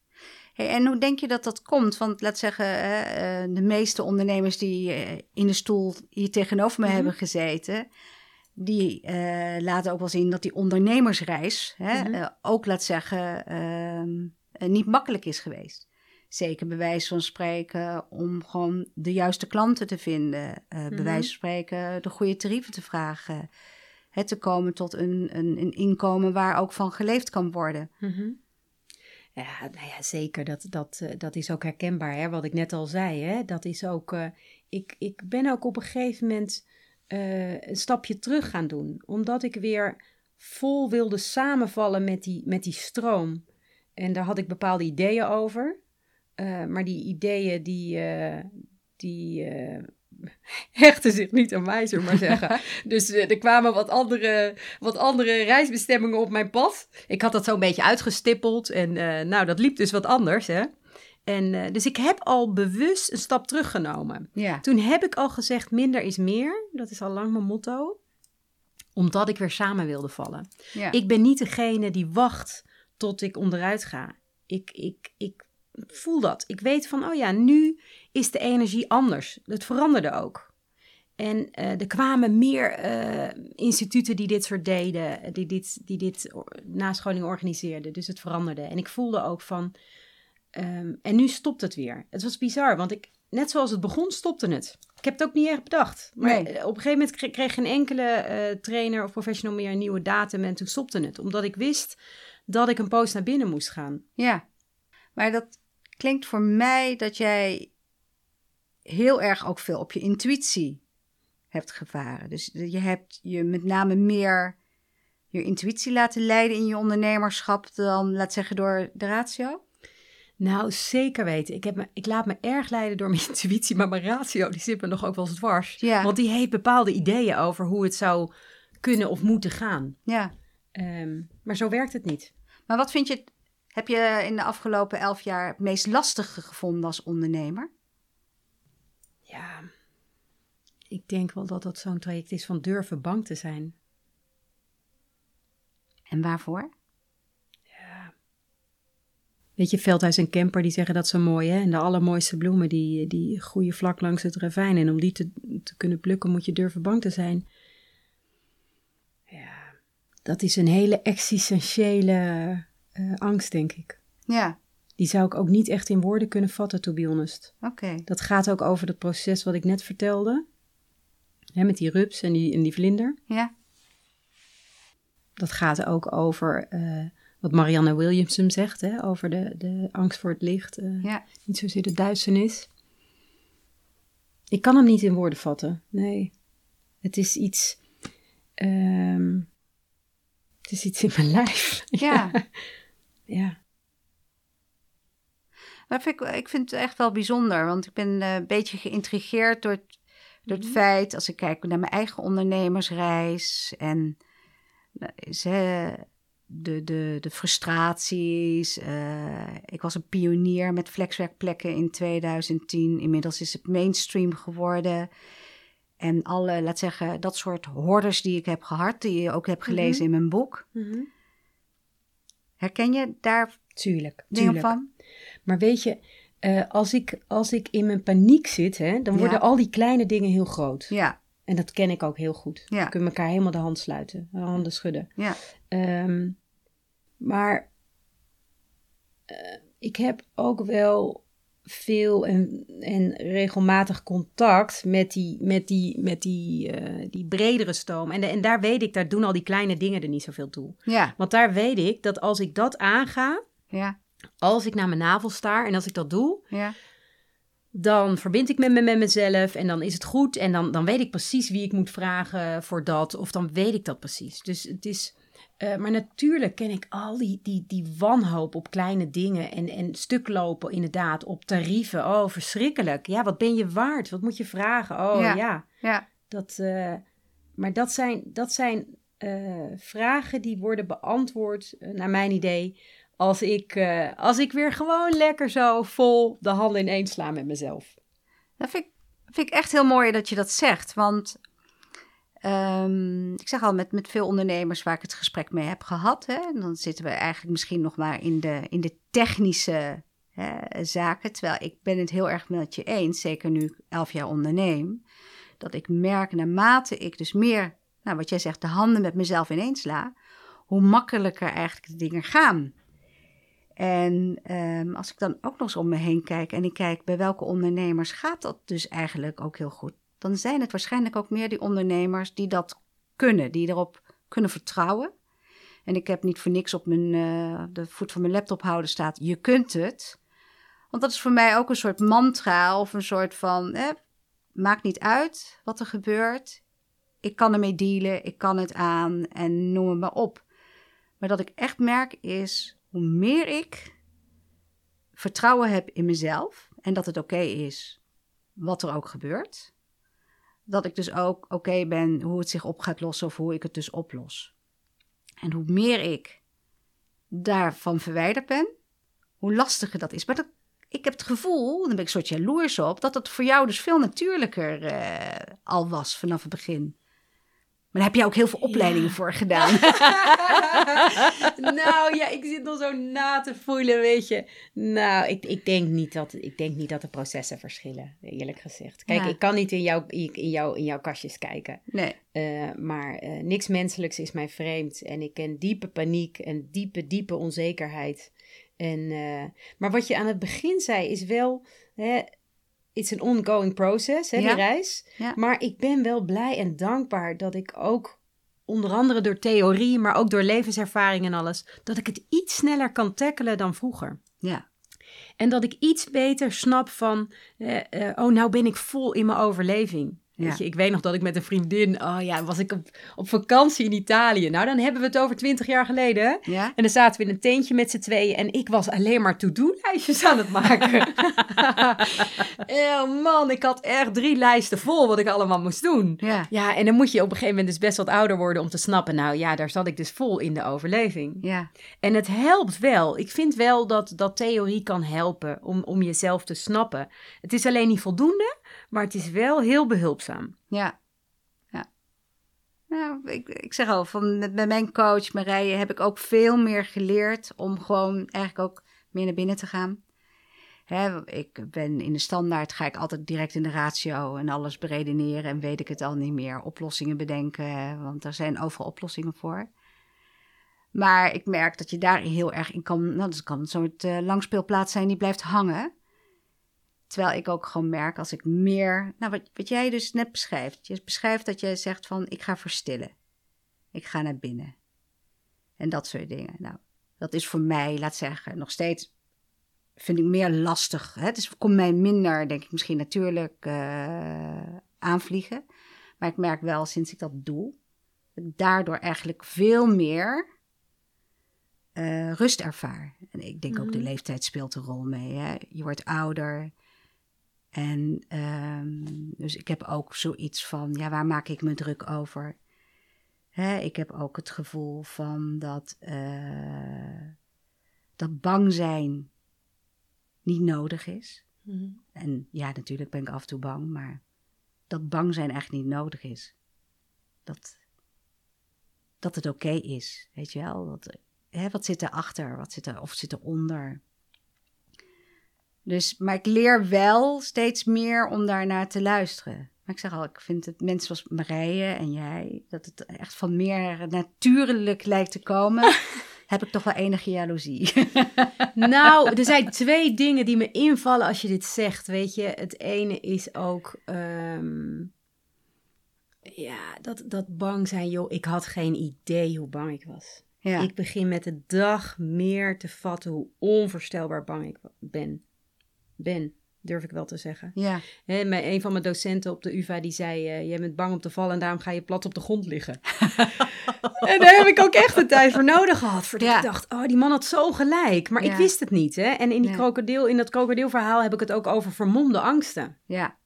Hey, en hoe denk je dat dat komt? Want laat zeggen, eh, de meeste ondernemers die eh, in de stoel hier tegenover me Mhm. hebben gezeten, die eh, laten ook wel zien dat die ondernemersreis hè, Mhm. eh, ook, laat zeggen, ehm, eh, niet makkelijk is geweest. Zeker bij wijze van spreken om gewoon de juiste klanten te vinden. eh bij Mhm. wijze van spreken de goede tarieven te vragen. Het te komen tot een, een, een inkomen waar ook van geleefd kan worden. Ja, nou ja, zeker. Dat, dat, dat is ook herkenbaar, hè? wat ik net al zei. Hè? Dat is ook, ik, ik ben ook op een gegeven moment eh, een stapje terug gaan doen. Omdat ik weer vol wilde samenvallen met die, met die stroom. En daar had ik bepaalde ideeën over. Eh, maar die ideeën die, eh, die hechten zich niet aan mij, zullen maar zeggen. dus er kwamen wat andere, wat andere reisbestemmingen op mijn pad. Ik had dat zo een beetje uitgestippeld en nou, dat liep dus wat anders, hè. En, eh, dus ik heb al bewust een stap teruggenomen. Ja, Toen heb ik al gezegd, minder is meer. Dat is al lang mijn motto. Omdat ik weer samen wilde vallen. ja. Ik ben niet degene die wacht tot ik onderuit ga. Ik, ik, ik voel dat. Ik weet van, oh ja, nu is de energie anders. Het veranderde ook. En eh, er kwamen meer eh, instituten die dit soort deden, die dit, die dit nascholing organiseerden. Dus het veranderde. En ik voelde ook van. Ehm, en nu stopt het weer. Het was bizar, want ik, net zoals het begon, stopte het. Ik heb het ook niet erg bedacht. Maar Nee. eh, op een gegeven moment kreeg, kreeg geen enkele eh, trainer of professional meer een nieuwe datum. En toen stopte het. Omdat ik wist dat ik een post naar binnen moest gaan. Ja, maar dat klinkt voor mij dat jij heel erg ook veel op je intuïtie hebt gevaren. Dus je hebt je met name meer je intuïtie laten leiden in je ondernemerschap dan, laat zeggen, door de ratio. Nou, zeker weten. Ik, heb me, ik laat me erg leiden door mijn intuïtie, maar mijn ratio die zit me nog ook wel eens dwars. Ja. Want die heeft bepaalde ideeën over hoe het zou kunnen of moeten gaan. Ja, Ehm, maar zo werkt het niet. maar wat vind je, heb je in de afgelopen elf jaar het meest lastige gevonden als ondernemer? Ja, ik denk wel dat dat zo'n traject is van durven bang te zijn. En waarvoor? Weet je, Veldhuis en Kemper die zeggen dat zo mooi, hè? En de allermooiste bloemen die, die groeien vlak langs het ravijn. En om die te, te kunnen plukken moet je durven bang te zijn. Ja, dat is een hele existentiële eh, angst, denk ik. Ja, Die zou ik ook niet echt in woorden kunnen vatten, to be honest. oké. Dat gaat ook over dat proces wat ik net vertelde. Hè, met die rups en die, en die vlinder. Ja, Dat gaat ook over eh, wat Marianne Williamson zegt, hè, over de, de angst voor het licht. eh, ja. Niet zozeer de duisternis. Ik kan hem niet in woorden vatten, nee. Het is iets... ehm, het is iets in mijn lijf. Ja. ja. Maar vind ik, ik vind het echt wel bijzonder, want ik ben eh, een beetje geïntrigeerd door het, door het Mhm. feit, als ik kijk naar mijn eigen ondernemersreis en nou, ze, de, de, de frustraties. eh, ik was een pionier met flexwerkplekken in 2010. Inmiddels is het mainstream geworden. En alle, laat zeggen, dat soort hordes die ik heb gehad, die je ook hebt gelezen Mhm. in mijn boek. Herken je daar Tuurlijk, tuurlijk. van? Maar weet je, eh, als, ik, als ik in mijn paniek zit, hè, dan Ja. worden al die kleine dingen heel groot. Ja, En dat ken ik ook heel goed. Ja. We kunnen elkaar helemaal de hand sluiten, de handen schudden. ja, Ehm, maar eh, ik heb ook wel veel en, en regelmatig contact met die, met die, met die, eh, die bredere stoom. En, de- en daar weet ik, daar doen al die kleine dingen er niet zoveel toe. ja, Want daar weet ik dat als ik dat aanga, ja, als ik naar mijn navel staar en als ik dat doe, ja. dan verbind ik me met, met mezelf en dan is het goed. En dan, dan weet ik precies wie ik moet vragen voor dat. Of dan weet ik dat precies. Dus het is. Eh, maar natuurlijk ken ik al die, die, die wanhoop op kleine dingen en, en stuk lopen inderdaad op tarieven. Oh, verschrikkelijk. Ja, wat ben je waard? Wat moet je vragen? Oh Ja. ja, ja. dat, eh, maar dat zijn, dat zijn eh, vragen die worden beantwoord, naar mijn idee, als ik, als ik weer gewoon lekker zo vol de handen ineen sla met mezelf. Dat vind ik, vind ik echt heel mooi dat je dat zegt. Want ehm, ik zeg al, met, met veel ondernemers waar ik het gesprek mee heb gehad, hè, dan zitten we eigenlijk misschien nog maar in de, in de technische hè, zaken. Terwijl ik ben het heel erg met je eens, zeker nu ik elf jaar onderneem, dat ik merk naarmate ik dus meer, nou, wat jij zegt, de handen met mezelf ineens sla, hoe makkelijker eigenlijk de dingen gaan. En ehm, als ik dan ook nog eens om me heen kijk en ik kijk bij welke ondernemers gaat dat dus eigenlijk ook heel goed, dan zijn het waarschijnlijk ook meer die ondernemers die dat kunnen, die erop kunnen vertrouwen. En ik heb niet voor niks op mijn, eh, de voet van mijn laptop houden staat, je kunt het. Want dat is voor mij ook een soort mantra of een soort van, maakt niet uit wat er gebeurt. Ik kan ermee dealen, ik kan het aan en noem het maar op. Maar dat ik echt merk is, hoe meer ik vertrouwen heb in mezelf en dat het oké is wat er ook gebeurt, dat ik dus ook oké ben hoe het zich op gaat lossen of hoe ik het dus oplos. En hoe meer ik daarvan verwijderd ben, hoe lastiger dat is. Maar ik heb het gevoel, dan ben ik een soort jaloers op, dat het voor jou dus veel natuurlijker eh, al was vanaf het begin. Maar daar heb je ook heel veel opleidingen voor gedaan. nou ja, ik zit nog zo na te voelen, weet je. Nou, ik, ik, denk, niet dat, ik denk niet dat de processen verschillen, eerlijk gezegd. Kijk, Ja. ik kan niet in, jou, in, jou, in jouw kastjes kijken. Nee. Eh, maar eh, niks menselijks is mij vreemd. En ik ken diepe paniek en diepe, diepe onzekerheid. En, eh, maar wat je aan het begin zei is wel... Hè, it's an ongoing process, hè, Ja. die reis. Ja. Maar ik ben wel blij en dankbaar dat ik ook... Onder andere door theorie, maar ook door levenservaring en alles... dat ik het iets sneller kan tackelen dan vroeger. Ja. En dat ik iets beter snap van, eh, eh, oh, nou ben ik vol in mijn overleving. Ja. Weet je, ik weet nog dat ik met een vriendin, oh ja, was ik op, op vakantie in Italië. Nou, dan hebben we het over twintig jaar geleden. Ja. En dan zaten we in een tentje met z'n tweeën en ik was alleen maar to-do-lijstjes aan het maken. oh man, ik had echt drie lijsten vol wat ik allemaal moest doen. Ja. Ja, en dan moet je op een gegeven moment dus best wat ouder worden om te snappen. Nou ja, daar zat ik dus vol in de overleving. Ja. En het helpt wel. Ik vind wel dat, dat theorie kan helpen om, om jezelf te snappen. Het is alleen niet voldoende, maar het is wel heel behulpzaam. Ja. Ja. Nou, ik, ik zeg al, van, met, met mijn coach Marije heb ik ook veel meer geleerd om gewoon eigenlijk ook meer naar binnen te gaan. Ik ben in de standaard, ga ik altijd direct in de ratio en alles beredeneren en weet ik het al niet meer. Oplossingen bedenken, want er zijn overal oplossingen voor. Maar ik merk dat je daar heel erg in kan, nou, dat kan een soort eh, langspeelplaats zijn die blijft hangen. Terwijl ik ook gewoon merk als ik meer, nou wat, wat jij dus net beschrijft. Je beschrijft dat jij zegt van ik ga verstillen. Ik ga naar binnen. En dat soort dingen. Nou, dat is voor mij, laat zeggen, nog steeds vind ik meer lastig. Hè? Het is, komt mij minder, denk ik, misschien natuurlijk eh, aanvliegen. Maar ik merk wel sinds ik dat doe, dat ik daardoor eigenlijk veel meer eh, rust ervaar. En ik denk ook de Mhm. leeftijd speelt een rol mee. Hè? Je wordt ouder. En ehm, dus ik heb ook zoiets van, ja, waar maak ik me druk over? Hè, ik heb ook het gevoel van dat, eh, dat bang zijn niet nodig is. En ja, natuurlijk ben ik af en toe bang, maar dat bang zijn eigenlijk niet nodig is. Dat, dat het oké is, weet je wel? Dat, hè, wat zit erachter? Wat zit er, of zit eronder? Dus, maar ik leer wel steeds meer om daarnaar te luisteren. Maar ik zeg al, ik vind het mensen zoals Marije en jij, dat het echt van meer natuurlijk lijkt te komen, heb ik toch wel enige jaloezie. Nou, er zijn twee dingen die me invallen als je dit zegt. Weet je, het ene is ook. ehm, ja, dat, dat bang zijn, joh. Ik had geen idee hoe bang ik was. ja. Ik begin met de dag meer te vatten hoe onvoorstelbaar bang ik ben. Ben, durf ik wel te zeggen. ja. Hè, mijn, een van mijn docenten op de UvA die zei: eh, Jij bent bang om te vallen en daarom ga je plat op de grond liggen. en daar heb ik ook echt een tijd voor nodig gehad. Voordat Ja. ik dacht: Oh, die man had zo gelijk. Maar ik wist het niet. Hè? En in, die krokodil, in dat krokodilverhaal heb ik het ook over vermomde angsten. ja.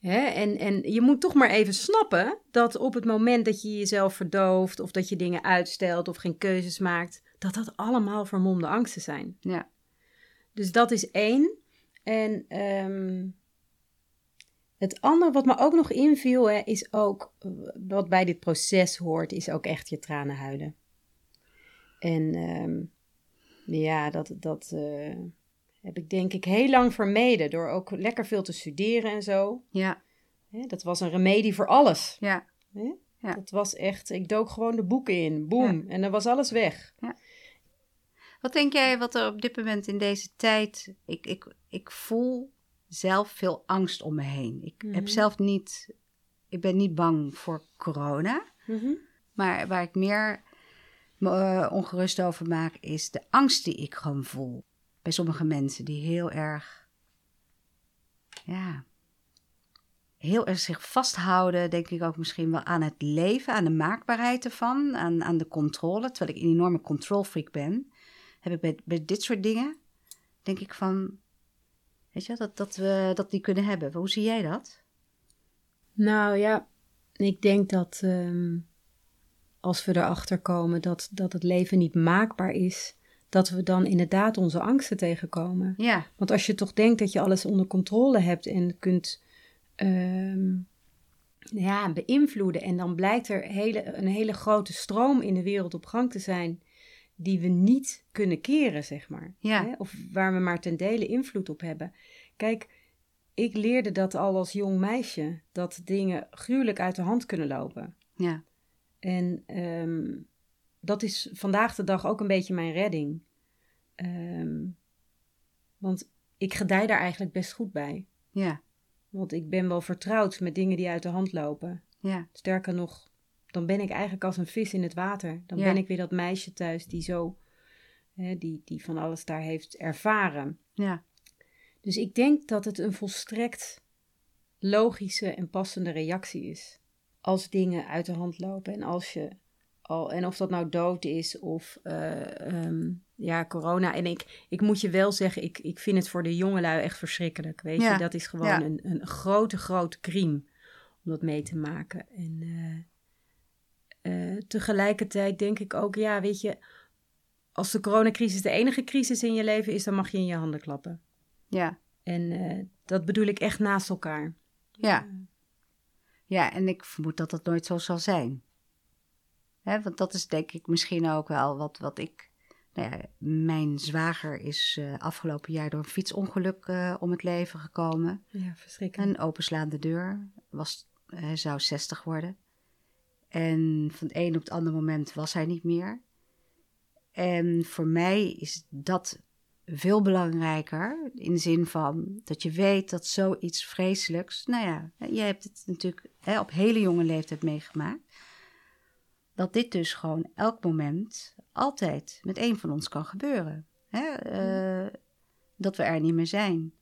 Hè? En, en je moet toch maar even snappen dat op het moment dat je jezelf verdooft, of dat je dingen uitstelt of geen keuzes maakt, dat dat allemaal vermomde angsten zijn. ja. Dus dat is één. En ehm, het andere wat me ook nog inviel, hè, is ook wat bij dit proces hoort, is ook echt je tranen huilen. En ehm, ja, dat, dat eh, heb ik denk ik heel lang vermeden door ook lekker veel te studeren en zo. ja. Hè, dat was een remedie voor alles. ja. Hè? Ja. Dat was echt, ik dook gewoon de boeken in, boom, en dan was alles weg. Wat denk jij wat er op dit moment in deze tijd... Ik, ik, ik voel zelf veel angst om me heen. Ik Mhm. heb zelf niet... Ik ben niet bang voor corona. Maar waar ik meer me eh, ongerust over maak... is de angst die ik gewoon voel. Bij sommige mensen die heel erg... Ja... Heel erg zich vasthouden, denk ik ook misschien wel aan het leven, aan de maakbaarheid ervan, aan, aan de controle. Terwijl ik een enorme controlfreak ben, heb ik bij, bij dit soort dingen, denk ik van, weet je, dat, dat we dat die kunnen hebben. Hoe zie jij dat? Nou ja, ik denk dat ehm, als we erachter komen dat, dat het leven niet maakbaar is, dat we dan inderdaad onze angsten tegenkomen. Ja, Want als je toch denkt dat je alles onder controle hebt en kunt, ehm, ja, beïnvloeden. En dan blijkt er hele, een hele grote stroom in de wereld op gang te zijn die we niet kunnen keren, zeg maar. Ja. Hè? Of waar we maar ten dele invloed op hebben. Kijk, ik leerde dat al als jong meisje, dat dingen gruwelijk uit de hand kunnen lopen. Ja. En ehm, dat is vandaag de dag ook een beetje mijn redding. Ehm, want ik gedij daar eigenlijk best goed bij. Ja. Want ik ben wel vertrouwd met dingen die uit de hand lopen. Ja. Sterker nog, dan ben ik eigenlijk als een vis in het water. Dan Ja. ben ik weer dat meisje thuis die zo, hè, die, die van alles daar heeft ervaren. Ja. Dus ik denk dat het een volstrekt logische en passende reactie is. Als dingen uit de hand lopen en als je al, en of dat nou dood is of eh, ehm, ja, corona. En ik, ik moet je wel zeggen, ik, ik vind het voor de jongelui echt verschrikkelijk. Weet Ja. je, dat is gewoon Ja. een, een grote, grote crime om dat mee te maken. En eh, eh, tegelijkertijd denk ik ook, ja, weet je, als de coronacrisis de enige crisis in je leven is, dan mag je in je handen klappen. Ja. En eh, dat bedoel ik echt naast elkaar. Ja. Ja, en ik vermoed dat dat nooit zo zal zijn. Hè, want dat is denk ik misschien ook wel wat, wat ik... Nou ja, mijn zwager is eh, afgelopen jaar door een fietsongeluk om het leven gekomen. Ja, verschrikkelijk. Een openslaande deur. Was, hij zou 60 worden. En van het een op het andere moment was hij niet meer. En voor mij is dat veel belangrijker. In de zin van dat je weet dat zoiets vreselijks. Nou ja, jij hebt het natuurlijk hè, op hele jonge leeftijd meegemaakt. Dat dit dus gewoon elk moment, altijd met een van ons kan gebeuren. Hè? eh, dat we er niet meer zijn.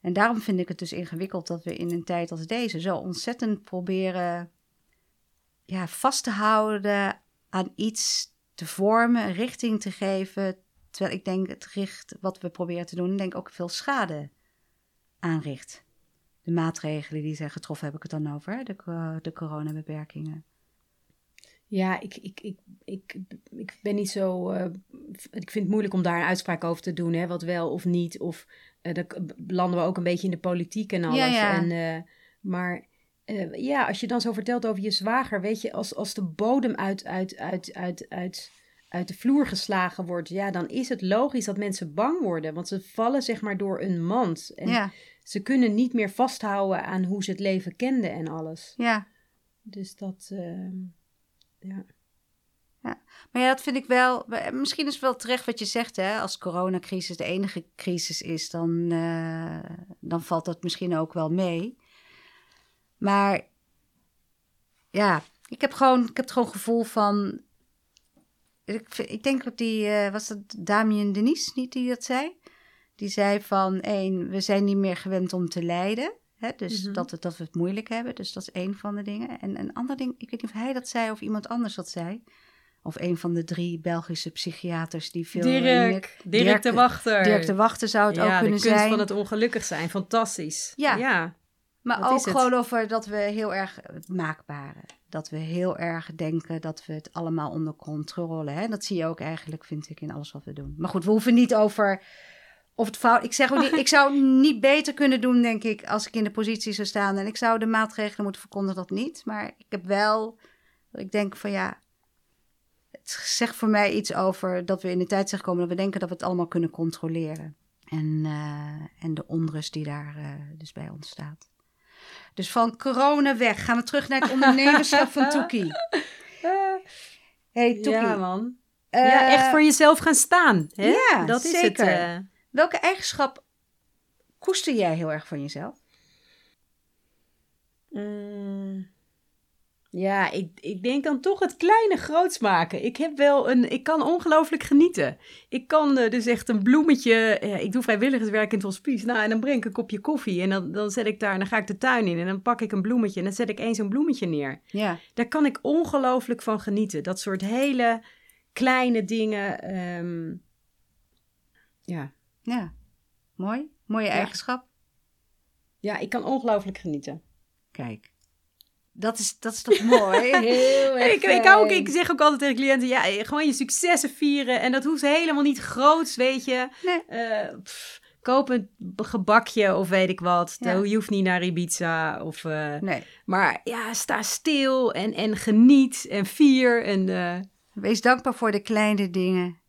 En daarom vind ik het dus ingewikkeld dat we in een tijd als deze zo ontzettend proberen ja, vast te houden aan iets te vormen, een richting te geven. Terwijl ik denk het richt wat we proberen te doen, denk ik ook veel schade aanricht. De maatregelen die zijn getroffen, heb ik het dan over, de, de coronabeperkingen. Ja, ik, ik, ik, ik, ik ben niet zo. eh, ik vind het moeilijk om daar een uitspraak over te doen, hè, wat wel of niet. Of eh dan belanden we ook een beetje in de politiek en alles. Ja, ja. En, eh, maar eh, ja, als je dan zo vertelt over je zwager, weet je, als, als de bodem uit, uit, uit, uit, uit, uit de vloer geslagen wordt, ja, dan is het logisch dat mensen bang worden. Want ze vallen zeg maar door een mand. En ja, ze kunnen niet meer vasthouden aan hoe ze het leven kenden en alles. ja. Dus dat. eh, ja. Maar ja, dat vind ik wel. Misschien is het wel terecht wat je zegt, hè? Als coronacrisis de enige crisis is, dan, eh, dan valt dat misschien ook wel mee. Maar ja, ik heb gewoon, ik heb het gewoon gevoel van. Ik, ik denk dat die, eh, was dat Damien Denis niet die dat zei? Die zei van, één, we zijn niet meer gewend om te lijden. Hè? Dus dat, we, dat we het moeilijk hebben. Dus dat is één van de dingen. En een ander ding, ik weet niet of hij dat zei of iemand anders dat zei. Of een van de drie Belgische psychiaters die veel... Dirk, Dirk, de Wachter. Dirk de Wachter zou het ja, ook de kunnen kunst zijn. van het ongelukkig zijn. Fantastisch. Ja. ja. Maar Wat ook gewoon over dat we heel erg maakbare. Dat we heel erg denken dat we het allemaal onder controle hebben. Dat zie je ook eigenlijk, vind ik, in alles wat we doen. Maar goed, we hoeven niet over of het fout... Ik zeg ook niet, ik zou niet beter kunnen doen, denk ik, als ik in de positie zou staan. En ik zou de maatregelen moeten verkondigen, dat niet. Maar ik heb wel, ik denk van ja... Het zegt voor mij iets over dat we in de tijd zijn gekomen... dat we denken dat we het allemaal kunnen controleren. En, eh, en de onrust die daar eh, dus bij ontstaat. Dus van corona weg. Gaan we terug naar het ondernemerschap van Toekie. Hey Toekie. Ja, man. eh, ja, echt voor jezelf gaan staan. Hè? ja, dat is zeker. het. eh. Welke eigenschap koester jij heel erg van jezelf? Mm. Ja, ik, ik denk dan toch het kleine groots maken. Ik heb wel een, ik kan ongelooflijk genieten. Ik kan eh, dus echt een bloemetje, ik doe vrijwilligerswerk in het hospice. Nou, en dan breng ik een kopje koffie en dan, dan zet ik daar, dan ga ik de tuin in en dan pak ik een bloemetje en dan zet ik eens een bloemetje neer. Ja, Daar kan ik ongelooflijk van genieten. Dat soort hele kleine dingen. ehm, ja. ja. Mooi. Mooie eigenschap. ja, ik kan ongelooflijk genieten. Kijk. Dat is, dat is toch mooi? Heel erg Ik, ook, ik zeg ook altijd tegen cliënten, ja, gewoon je successen vieren. En dat hoeft helemaal niet groots, weet je. Nee. Eh, pff, koop een gebakje of weet ik wat. Ja. Je hoeft niet naar Ibiza. Of, eh, Nee. Maar ja, sta stil en, en geniet en vier. En, eh, Wees dankbaar voor de kleine dingen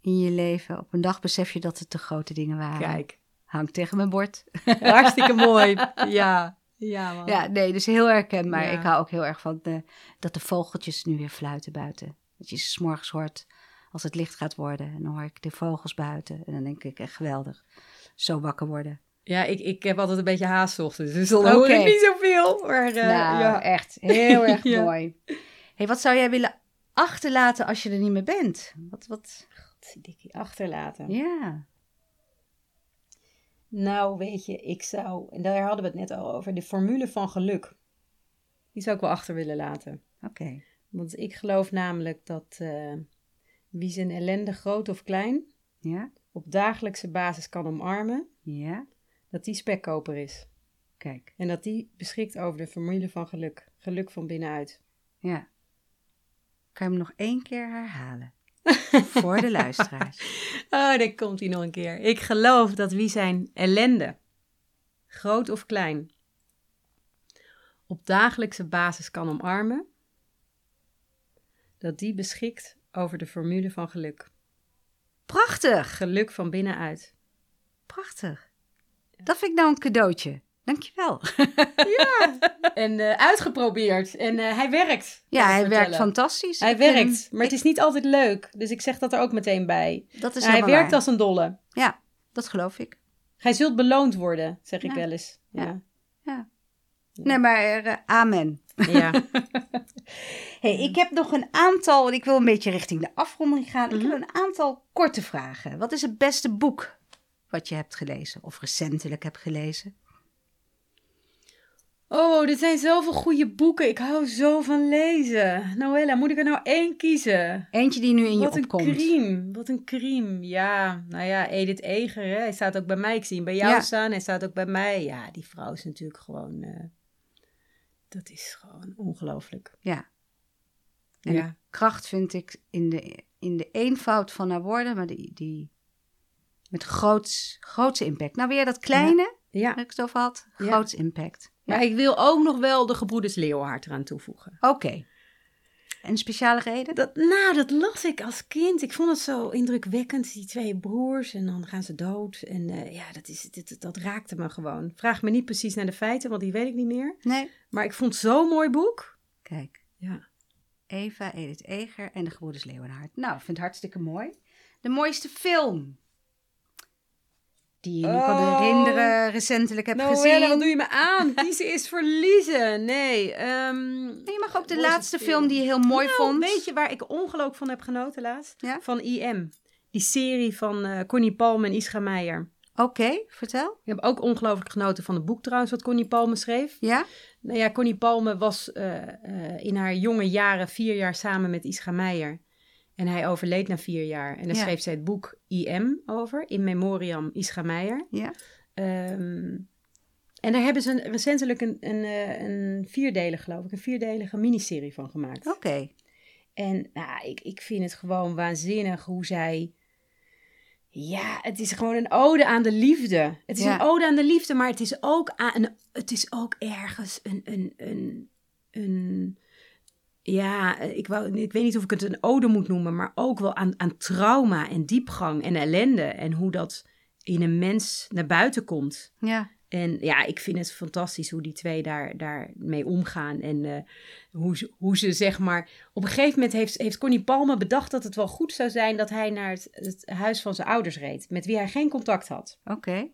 in je leven. Op een dag besef je dat het de grote dingen waren. kijk, Hangt tegen mijn bord. hartstikke mooi. Ja, ja man. Ja, nee, dus heel herkenbaar. Ja. Ik hou ook heel erg van de, dat de vogeltjes nu weer fluiten buiten. Dat je ze 's morgens hoort als het licht gaat worden. En dan hoor ik de vogels buiten. En dan denk ik, echt geweldig. Zo wakker worden. Ja, ik, ik heb altijd een beetje haast 's ochtends, dus dan hoor ik niet zoveel. Maar eh, nou, ja. echt heel erg Ja. mooi. hey, wat zou jij willen achterlaten als je er niet meer bent? Wat, wat? Dikkie achterlaten. Ja, Nou, weet je, ik zou, en daar hadden we het net al over, de formule van geluk. Die zou ik wel achter willen laten. oké. Want ik geloof namelijk dat eh, wie zijn ellende groot of klein Ja, op dagelijkse basis kan omarmen, ja, dat die spekkoper is. kijk. En dat die beschikt over de formule van geluk. Geluk van binnenuit. Ja. Kan je hem nog één keer herhalen? Voor de luisteraars. Oh, daar komt hij nog een keer. Ik geloof dat wie zijn ellende, groot of klein, op dagelijkse basis kan omarmen, dat die beschikt over de formule van geluk. Prachtig, Geluk van binnenuit. prachtig. Dat vind ik nou een cadeautje. Dankjewel. En eh, uitgeprobeerd. En eh, hij werkt. Ja, hij werkt fantastisch. Hij Ik vind werkt, maar het is niet altijd leuk. Dus ik zeg dat er ook meteen bij. Dat is hij werkt waar. als een dolle. Ja, dat geloof ik. Gij zult beloond worden, zeg ik Ja. wel eens. Ja. Ja. Nee, maar eh, amen. ja. Hey, ik heb nog een aantal, en ik wil een beetje richting de afronding gaan. Ik Mhm. heb een aantal korte vragen. Wat is het beste boek wat je hebt gelezen of recentelijk hebt gelezen? Oh, er zijn zoveel goede boeken. Ik hou zo van lezen. Noella, moet ik er nou één kiezen? Eentje die nu in je Wat een opkomt. crime. Wat een crime. Ja, nou ja, Edith Eger, hè. hij staat ook bij mij. Ik zie hem bij jou Ja. staan. Hij staat ook bij mij. Ja, die vrouw is natuurlijk gewoon... eh, dat is gewoon ongelooflijk. Ja. En Ja. de kracht vind ik in de, in de eenvoud van haar woorden, maar die, die met groots, grootse impact. Nou, weer dat kleine, Ja, waar ik het over had, groots impact. Maar ik wil ook nog wel de gebroeders Leeuwhard eraan toevoegen. Oké. En een speciale reden? Dat, nou, dat las ik als kind. Ik vond het zo indrukwekkend, die twee broers. En dan gaan ze dood. En eh, ja, dat, is, dit, dat raakte me gewoon. Vraag me niet precies naar de feiten, want die weet ik niet meer. Nee. Maar ik vond zo'n mooi boek. Kijk, Ja. Eva, Edith Eger en de Gebroeders Leeuwenhard. Nou, ik vind het hartstikke mooi. De mooiste film die je nu kan Oh. herinneren, recentelijk hebt Nou, gezien. Welle, wat doe je me aan? Kiezen is verliezen. Nee. En je mag ook de laatste film. film die je heel mooi nou, vond. Weet je waar ik ongelooflijk van heb genoten laatst? Ja? Van IM. Die serie van eh Connie Palme en Isra Meijer. Oké, vertel. Ik heb ook ongelooflijk genoten van het boek trouwens, wat Connie Palme schreef. Ja? Nou ja, Connie Palme was eh, eh, in haar jonge jaren vier jaar samen met Isra Meijer. En hij overleed na vier jaar. En daar Ja. schreef zij het boek IM over, In Memoriam Isra Meijer. Ja. Ehm, en daar hebben ze een, recentelijk een, een, eh, een geloof ik, een vierdelige miniserie van gemaakt. Oké. En nou, ik, ik vind het gewoon waanzinnig hoe zij. Ja, het is gewoon een ode aan de liefde. Het is Ja. een ode aan de liefde, maar het is ook, aan, het is ook ergens een. een, een, een ja, ik, wou, ik weet niet of ik het een ode moet noemen, maar ook wel aan, aan trauma en diepgang en ellende. En hoe dat in een mens naar buiten komt. Ja. En ja, ik vind het fantastisch hoe die twee daar, daar mee omgaan. En eh, hoe, ze, hoe ze zeg maar... Op een gegeven moment heeft, heeft Connie Palme bedacht dat het wel goed zou zijn... dat hij naar het, het huis van zijn ouders reed. Met wie hij geen contact had. Oké.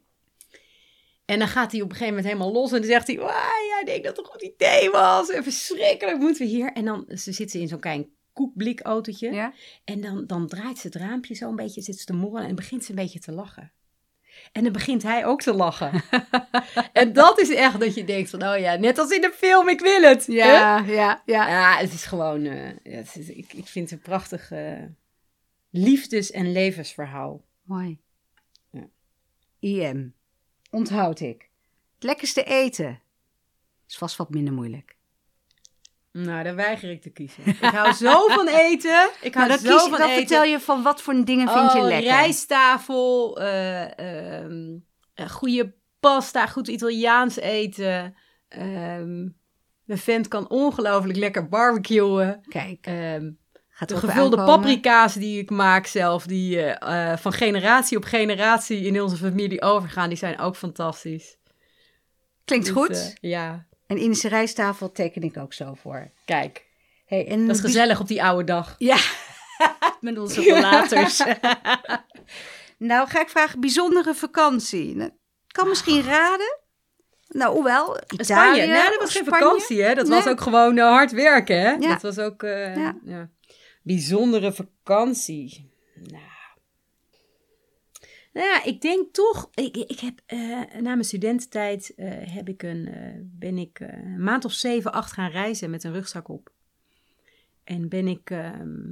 En dan gaat hij op een gegeven moment helemaal los. En dan zegt hij... "Wauw, ja, ik denk dat het een goed idee was. En verschrikkelijk moeten we hier. En dan ze zit ze in zo'n klein koekblikautootje. Ja. En dan, dan draait ze het raampje zo een beetje, zit ze te morrelen en begint ze een beetje te lachen. En dan begint hij ook te lachen. en dat is echt dat je denkt van, oh ja, net als in de film, ik wil het. Ja, ja, Hè? ja. Ja, het is gewoon, eh, ja, het is, ik, ik vind het een prachtig eh, liefdes- en levensverhaal. Mooi. Ja. IM. Onthoud ik. Het lekkerste eten. Is vast wat minder moeilijk. Nou, daar weiger ik te kiezen. Ik hou zo van eten. Ik hou Nou, dan, zo kies, van dan eten. vertel je van wat voor dingen vind je Oh, lekker. rijsttafel, eh, ehm, eh, goede pasta, goed Italiaans eten. Ehm mijn vent kan ongelooflijk lekker barbecuen. Kijk, Ehm, gaat de gevulde paprika's die ik maak zelf, die eh, eh, van generatie op generatie in onze familie overgaan, die zijn ook fantastisch. Klinkt Dus, goed. eh, ja, en Indische rijsttafel teken ik ook zo voor. kijk. Hey, en Dat is gezellig op die oude dag. Ja, met onze rollators. nou, ga ik vragen, bijzondere vakantie. Nou, kan misschien raden. Nou, hoewel, Italië Spanje. Nee, dat was geen vakantie, hè? Dat Nee. was ook gewoon hard werken, hè? Ja. Dat was ook... Ja. ja. Bijzondere vakantie. Nou... Nou ja, ik denk toch... Ik, ik heb eh, na mijn studententijd eh, heb ik een, eh, ben ik een maand of zeven, acht gaan reizen met een rugzak op. En ben ik... ehm,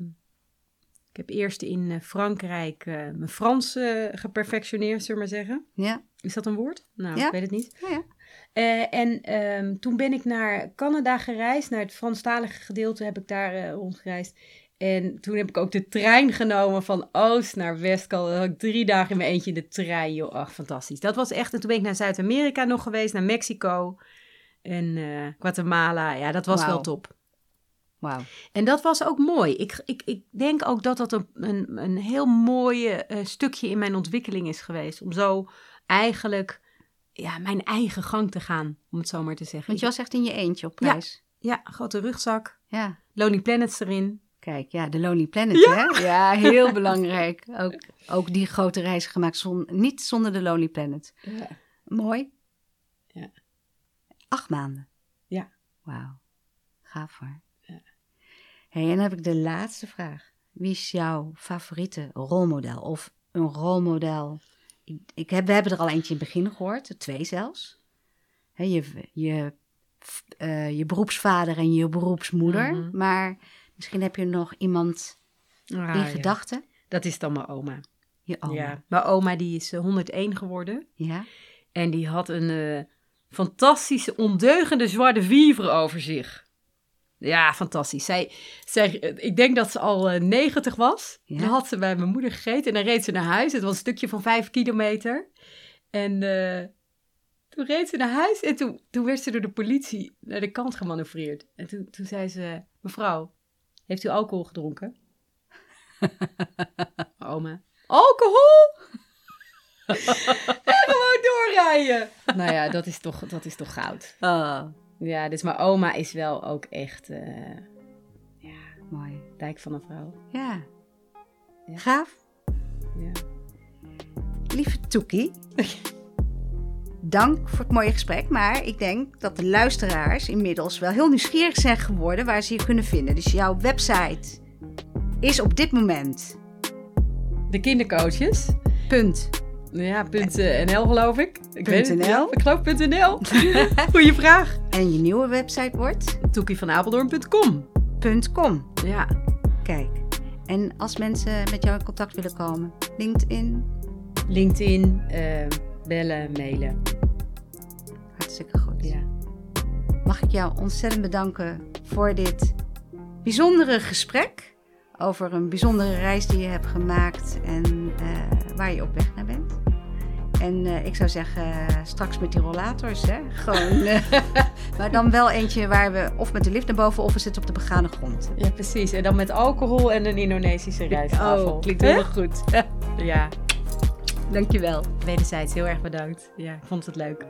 ik heb eerst in Frankrijk mijn Frans geperfectioneerd, zullen we maar zeggen. Ja, Is dat een woord? Nou, Ja. ik weet het niet. ja, ja. En ehm, toen ben ik naar Canada gereisd, naar het Franstalige gedeelte heb ik daar rondgereisd. En toen heb ik ook de trein genomen van oost naar west. Dan had ik drie dagen in mijn eentje in de trein, joh. Ach, fantastisch. Dat was echt... En toen ben ik naar Zuid-Amerika nog geweest, naar Mexico en eh, Guatemala. Ja, dat was wel top. Wauw. En dat was ook mooi. Ik, ik, ik denk ook dat dat een, een, een heel mooi eh, stukje in mijn ontwikkeling is geweest. Om zo eigenlijk ja, mijn eigen gang te gaan, om het zo maar te zeggen. Want je was echt in je eentje op Ja. reis. Ja, grote rugzak, Ja. Lonely Planets erin. Kijk, ja, de Lonely Planet, hè? Ja, heel belangrijk. Ook, ook die grote reis gemaakt, zon, niet zonder de Lonely Planet. Mooi. Ja. Acht maanden. Ja. Wauw. Gaaf hoor. Ja. Hey, en dan heb ik de laatste vraag. Wie is jouw favoriete rolmodel? Of een rolmodel? Ik, ik heb, we hebben er al eentje in het begin gehoord, twee zelfs. Hè, je, je, eh, je beroepsvader en je beroepsmoeder. Mhm. Maar misschien heb je nog iemand Ah, in ja. gedachten. Dat is dan mijn oma. Je oma. Ja. Mijn oma die is eh, 101 geworden. Ja? En die had een eh, fantastische, ondeugende zwarte vivre over zich. Ja, fantastisch. Zij, zij, eh, ik denk dat ze al eh, 90 was. Ja. Dan had ze bij mijn moeder gegeten en dan reed ze naar huis. Het was een stukje van 5 kilometer. En eh, toen reed ze naar huis en toen, toen werd ze door de politie naar de kant gemanoeuvreerd. En toen, toen zei ze, mevrouw, heeft u alcohol gedronken? Oma, alcohol? en gewoon doorrijden. Nou ja, dat is toch, dat is toch goud. Oh, Ja, dus mijn oma is wel ook echt eh mooi. dijk van een vrouw. Ja. Ja. Gaaf. Ja. Lieve Toekie. Dank voor het mooie gesprek. Maar ik denk dat de luisteraars inmiddels wel heel nieuwsgierig zijn geworden waar ze je kunnen vinden. Dus jouw website is op dit moment. De kindercoaches. Punt. Ja, punt eh, NL geloof ik. Ik weet het ja, Ik geloof NL. Goeie vraag. En je nieuwe website wordt Toekievanapeldoorn.com. .com. Ja. Kijk. En als mensen met jou in contact willen komen, LinkedIn, LinkedIn, eh, bellen, mailen. hartstikke goed. Ja. Mag ik jou ontzettend bedanken voor dit bijzondere gesprek over een bijzondere reis die je hebt gemaakt en eh, waar je op weg naar bent. En eh, ik zou zeggen, straks met die rollators, hè? Gewoon, eh, maar dan wel eentje waar we of met de lift naar boven of we zitten op de begane grond. ja, precies. En dan met alcohol en een Indonesische rijsttafel. Oh, klinkt heel goed. Ja, Dankjewel. wederzijds heel erg bedankt. Ja, ik vond het leuk.